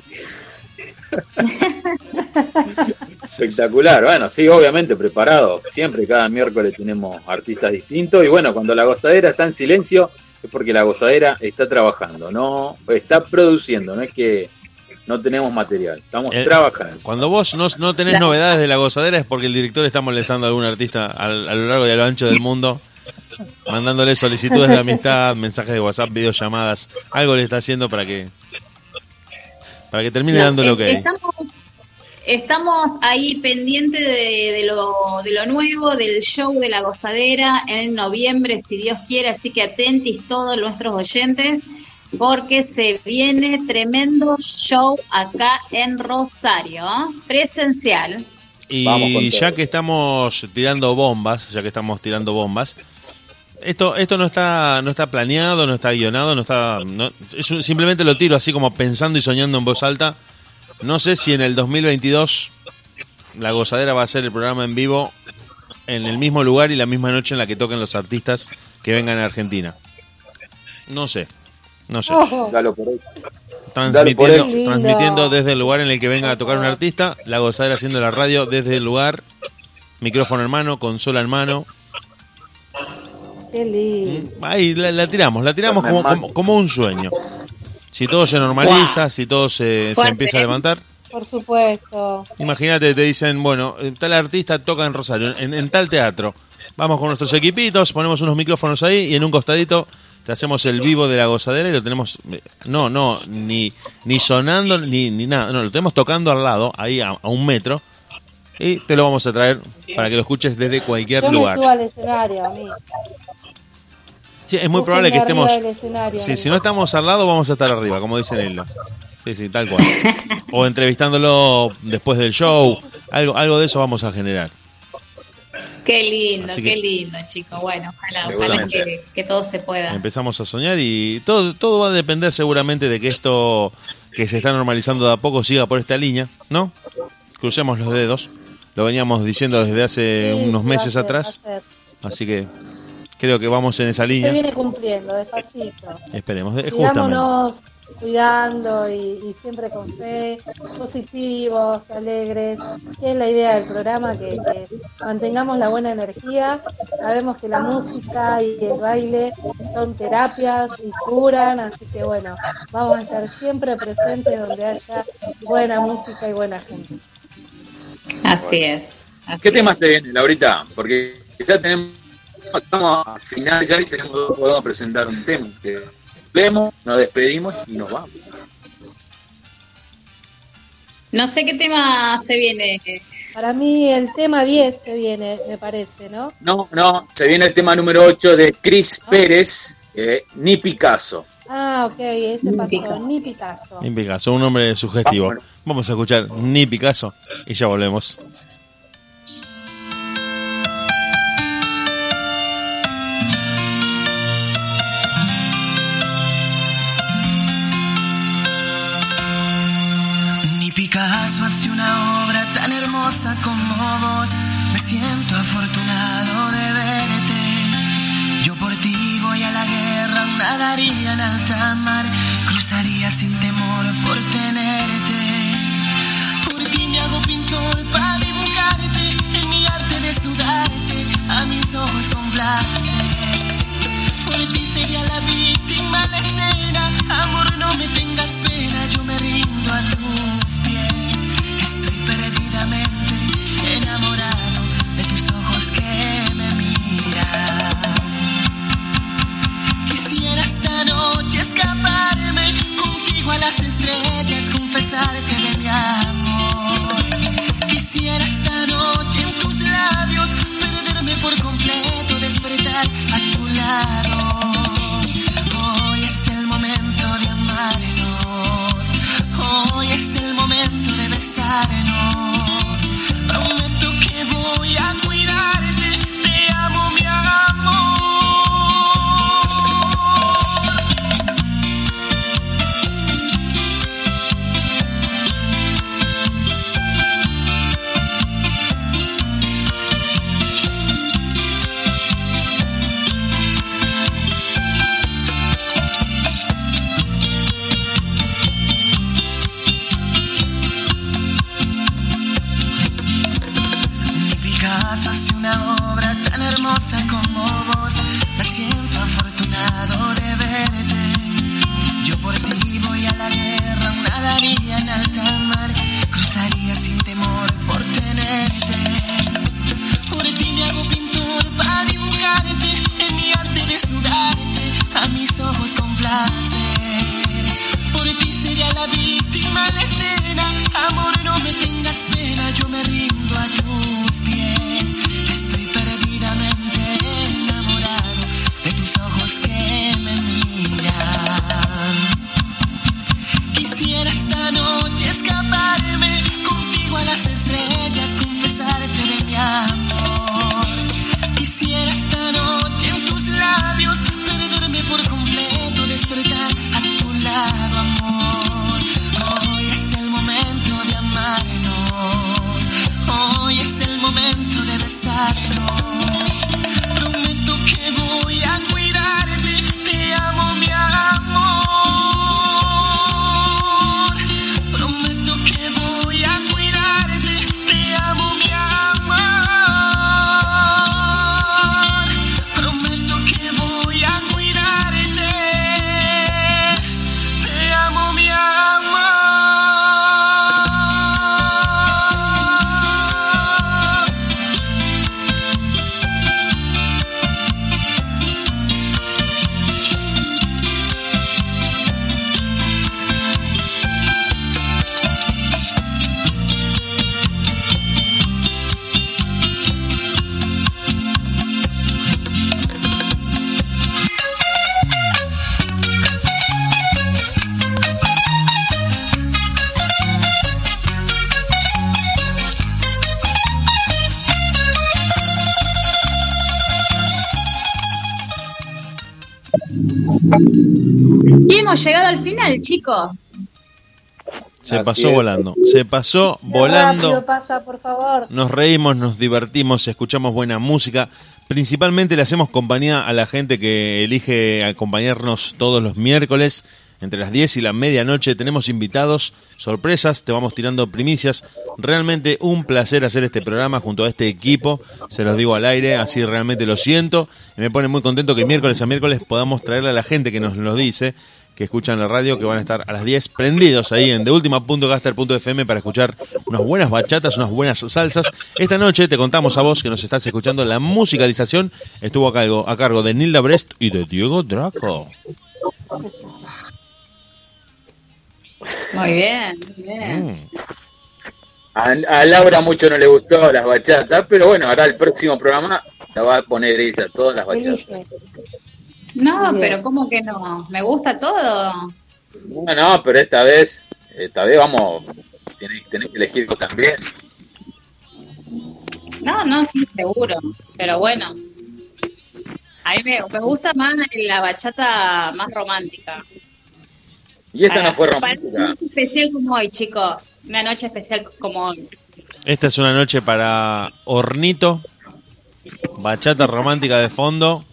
Espectacular, bueno, sí, obviamente preparado. Siempre cada miércoles tenemos artistas distintos y bueno, cuando la gozadera está en silencio es porque la gozadera está trabajando, no está produciendo, no es que no tenemos material, estamos Eh, trabajando. Cuando vos no, no tenés novedades de la gozadera es porque el director está molestando a algún artista al- a, lo largo y a lo ancho del mundo, mandándole solicitudes de amistad, mensajes de WhatsApp, videollamadas, algo le está haciendo para que para que termine No, dando lo que hay. Estamos, estamos ahí pendientes de, de lo, de lo nuevo, del show de la gozadera en noviembre, si Dios quiere, así que atentis todos nuestros oyentes, porque se viene tremendo show acá en Rosario, ¿eh? presencial. Vamos con Y ya que estamos tirando bombas, ya que estamos tirando bombas, esto esto no está no está planeado, no está guionado, no está no- es un- simplemente lo tiro así como pensando y soñando en voz alta. No sé si en el 2022 la gozadera va a ser el programa en vivo en el mismo lugar y la misma noche en la que toquen los artistas que vengan a Argentina. No sé. No sé. Ojo. Dalo por ahí. Transmitiendo, transmitiendo desde el lugar en el que venga a tocar un artista, la gozadera haciendo la radio desde el lugar, micrófono en mano, consola en mano. Qué lindo. Ahí la, la tiramos, la tiramos como, como, como un sueño. Si todo se normaliza, si todo se, se empieza a levantar, Por supuesto. imagínate, te dicen, bueno, eh, tal artista toca en Rosario, en, en tal teatro. Vamos con nuestros equipitos, ponemos unos micrófonos ahí y en un costadito te hacemos el vivo de la gozadera y lo tenemos, eh, no, no, ni, ni sonando ni, ni nada, no, lo tenemos tocando al lado, ahí a, a un metro, y te lo vamos a traer para que lo escuches desde cualquier Yo me lugar. subo al escenario, a mí. Sí, es muy probable que estemos, sí, si no estamos al lado vamos a estar arriba, como dice Nelda. Sí, sí, tal cual. O entrevistándolo después del show, algo, algo de eso vamos a generar. Qué lindo, qué lindo, chicos. Bueno, ojalá, ojalá que, que todo se pueda. Empezamos a soñar y todo, todo va a depender seguramente de que esto que se está normalizando de a poco siga por esta línea, ¿no? Crucemos los dedos. Lo veníamos diciendo desde hace Sí, unos meses ser, atrás, así que creo que vamos en esa Se línea. viene cumpliendo, despacito. Esperemos, justamente. Cuidando y, y siempre con fe, positivos, alegres, que es la idea del programa, que, que mantengamos la buena energía. Sabemos que la música y el baile son terapias y curan, así que bueno, vamos a estar siempre presentes donde haya buena música y buena gente. Así es. ¿Qué tema se viene, Laurita? Porque ya tenemos, estamos al final ya y tenemos, podemos presentar un tema. Que vemos, nos despedimos y nos vamos. No sé qué tema se viene. Para mí el tema 10 se viene, me parece, ¿no? No, no, se viene el tema número 8 de Chris Pérez, eh, ni Picasso. Ah, ok, ese pasó, ni Picasso. Ni Picasso, un nombre sugestivo. Vámonos. Vamos a escuchar Ni Picasso y ya volvemos. Hemos llegado al final, chicos. Se Así pasó es. volando. Se pasó Qué volando. rápido pasa, por favor. Nos reímos, nos divertimos, escuchamos buena música. Principalmente le hacemos compañía a la gente que elige acompañarnos todos los miércoles entre las 10 y la medianoche. Tenemos invitados, sorpresas, te vamos tirando primicias. Realmente un placer hacer este programa junto a este equipo. Se los digo al aire, así realmente lo siento. Y me pone muy contento que miércoles a miércoles podamos traerle a la gente que nos lo dice que escuchan la radio, que van a estar a las 10 prendidos ahí en deultima.gaster.fm para escuchar unas buenas bachatas, unas buenas salsas. Esta noche te contamos a vos que nos estás escuchando la musicalización. Estuvo a cargo, a cargo de Nilda Brest y de Diego Draco. Muy bien, muy bien. Mm. A, a Laura mucho no le gustó las bachatas, pero bueno, ahora el próximo programa la va a poner ella, todas las bachatas. No, Bien. pero ¿cómo que no? Me gusta todo. No, no, pero esta vez, esta vez vamos, tenés, tenés que elegir vos también. No, no, sí, seguro. Pero bueno. A mí me, me gusta más la bachata más romántica. Y esta Para- no fue romántica. una noche especial como hoy, chicos. Una noche especial como hoy. Esta es una noche para hornito, bachata romántica de fondo,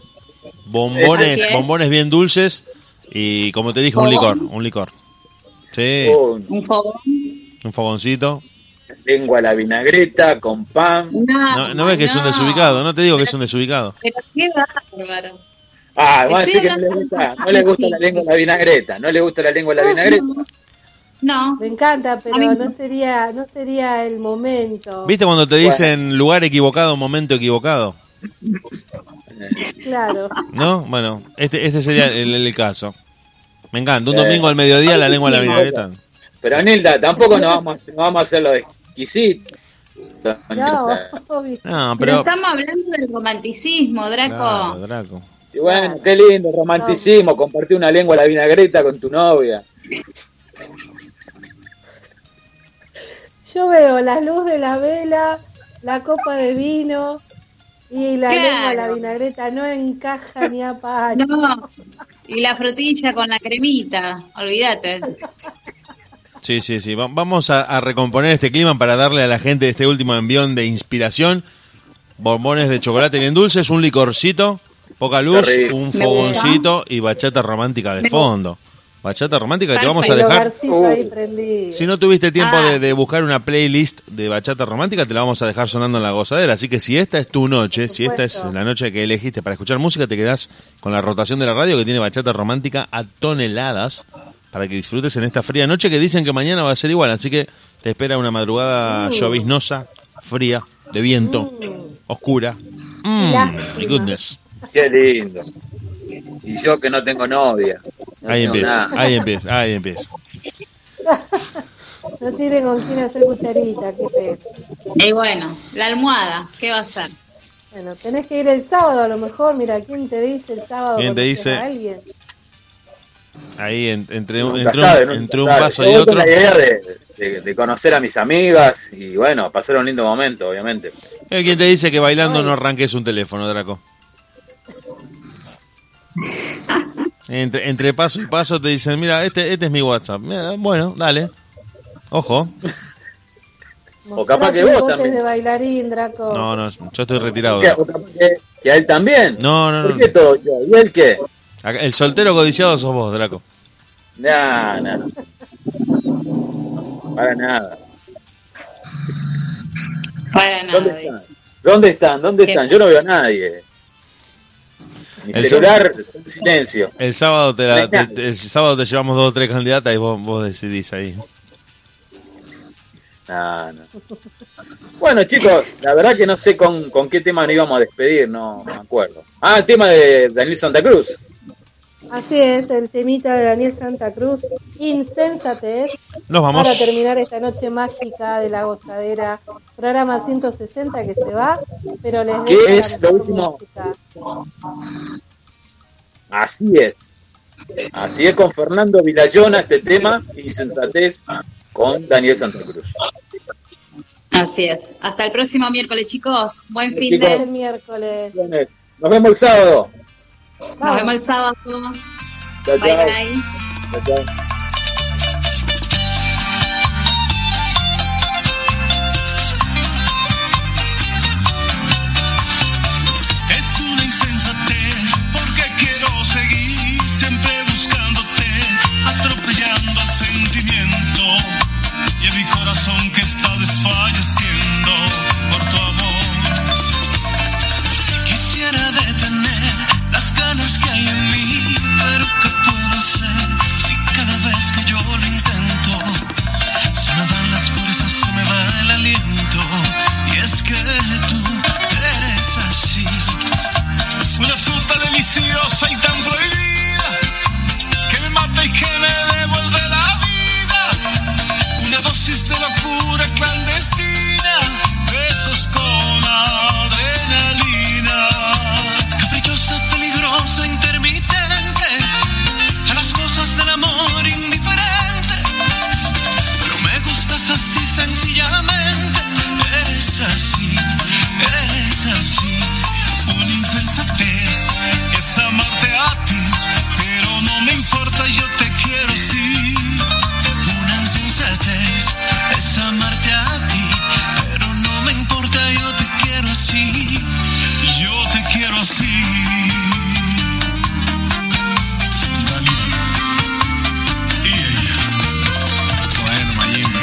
bombones, bombones bien dulces y como te dije un licor, un licor. Sí, Un fogón. un fogoncito. lengua a la vinagreta con pan. No, no ves que es un desubicado, no te digo que es un desubicado. Pero qué bárbaro. Ah, va a decir Estoy que no le gusta, de no le gusta la lengua a la vinagreta, no le gusta la lengua a la vinagreta. No, Me encanta, pero no. no sería, no sería el momento. ¿Viste cuando te dicen lugar equivocado, momento equivocado? Claro. ¿No? Bueno, este, este sería el, el caso. Me encanta, un Eh. domingo al mediodía la lengua a la vinagreta. Pero Nilda, tampoco nos vamos, no vamos a hacer lo de exquisito. No. No, pero pero... estamos hablando del romanticismo, Draco. Claro, Draco. Y bueno, qué lindo, romanticismo, compartir una lengua a la vinagreta con tu novia. Yo veo la luz de la vela, la copa de vino y la Claro. lengua la vinagreta no encaja ni a palo. No, y la frutilla con la cremita, olvídate. Sí, sí, sí. Va- Vamos a, a recomponer este clima para darle a la gente este último envión de inspiración. Bombones de chocolate bien dulces, un licorcito, poca luz, un fogoncito y bachata romántica de Me fondo. Bachata romántica que te vamos a dejar. Uh. Si no tuviste tiempo Ah. de, de buscar una playlist de bachata romántica, te la vamos a dejar sonando en la gozadera. Así que si esta es tu noche, si esta es la noche que elegiste para escuchar música, te quedás con la rotación de la radio que tiene bachata romántica a toneladas para que disfrutes en esta fría noche que dicen que mañana va a ser igual. Así que te espera una madrugada lloviznosa, fría, de viento, oscura. Mm, my goodness. Qué lindo. Y yo que no tengo novia. Ahí empieza, ahí empieza, ahí empieza. No tiene con quién hacer cucharita, qué pena. Y bueno, la almohada, ¿qué va a ser? Bueno, tenés que ir el sábado a lo mejor, mira, ¿quién te dice el sábado? ¿Quién te dice? a alguien? Ahí en- entre, Nunca entre, sabe, un, entre un paso Yo y otro. la idea de, de- de conocer a mis amigas y bueno, pasar un lindo momento, obviamente. Eh, ¿Quién te dice que bailando no arranques un teléfono, Draco? Entre, entre paso y paso te dicen, mira, este, este es mi WhatsApp. Mira, Bueno, dale. Ojo. O capaz que vos también. de bailarín, Draco. No, no, yo estoy retirado. Que, Draco. que- que a él también. No, no, ¿Por qué no. todo yo? ¿Y él qué? Acá- El soltero codiciado sos vos, Draco. Nah, nah. Para nada. Para ¿Dónde nada. están? ¿Dónde están? ¿Dónde están? Yo no veo a nadie. Mi El celular en silencio. El sábado te, la- No te- el sábado te llevamos dos o tres candidatas y vos, vos decidís ahí. Nah, no. Bueno, chicos, la verdad que no sé con, con qué tema nos íbamos a despedir, no me acuerdo. Ah, el tema de Daniel Santa Cruz. Así es, el temita de Daniel Santa Cruz, Insensatez, Nos vamos. para terminar esta noche mágica de la gozadera, programa 160 que se va, pero les ¿Qué la es lo último? música. Así es. Así es con Fernando Vilayona este tema, Insensatez, con Daniel Santa Cruz. Así es. Hasta el próximo miércoles, chicos. Buen fin Chicos. El de. miércoles. Nos vemos el sábado. Nos vemos el sábado. Chao, Bye, chao. bye. Chao.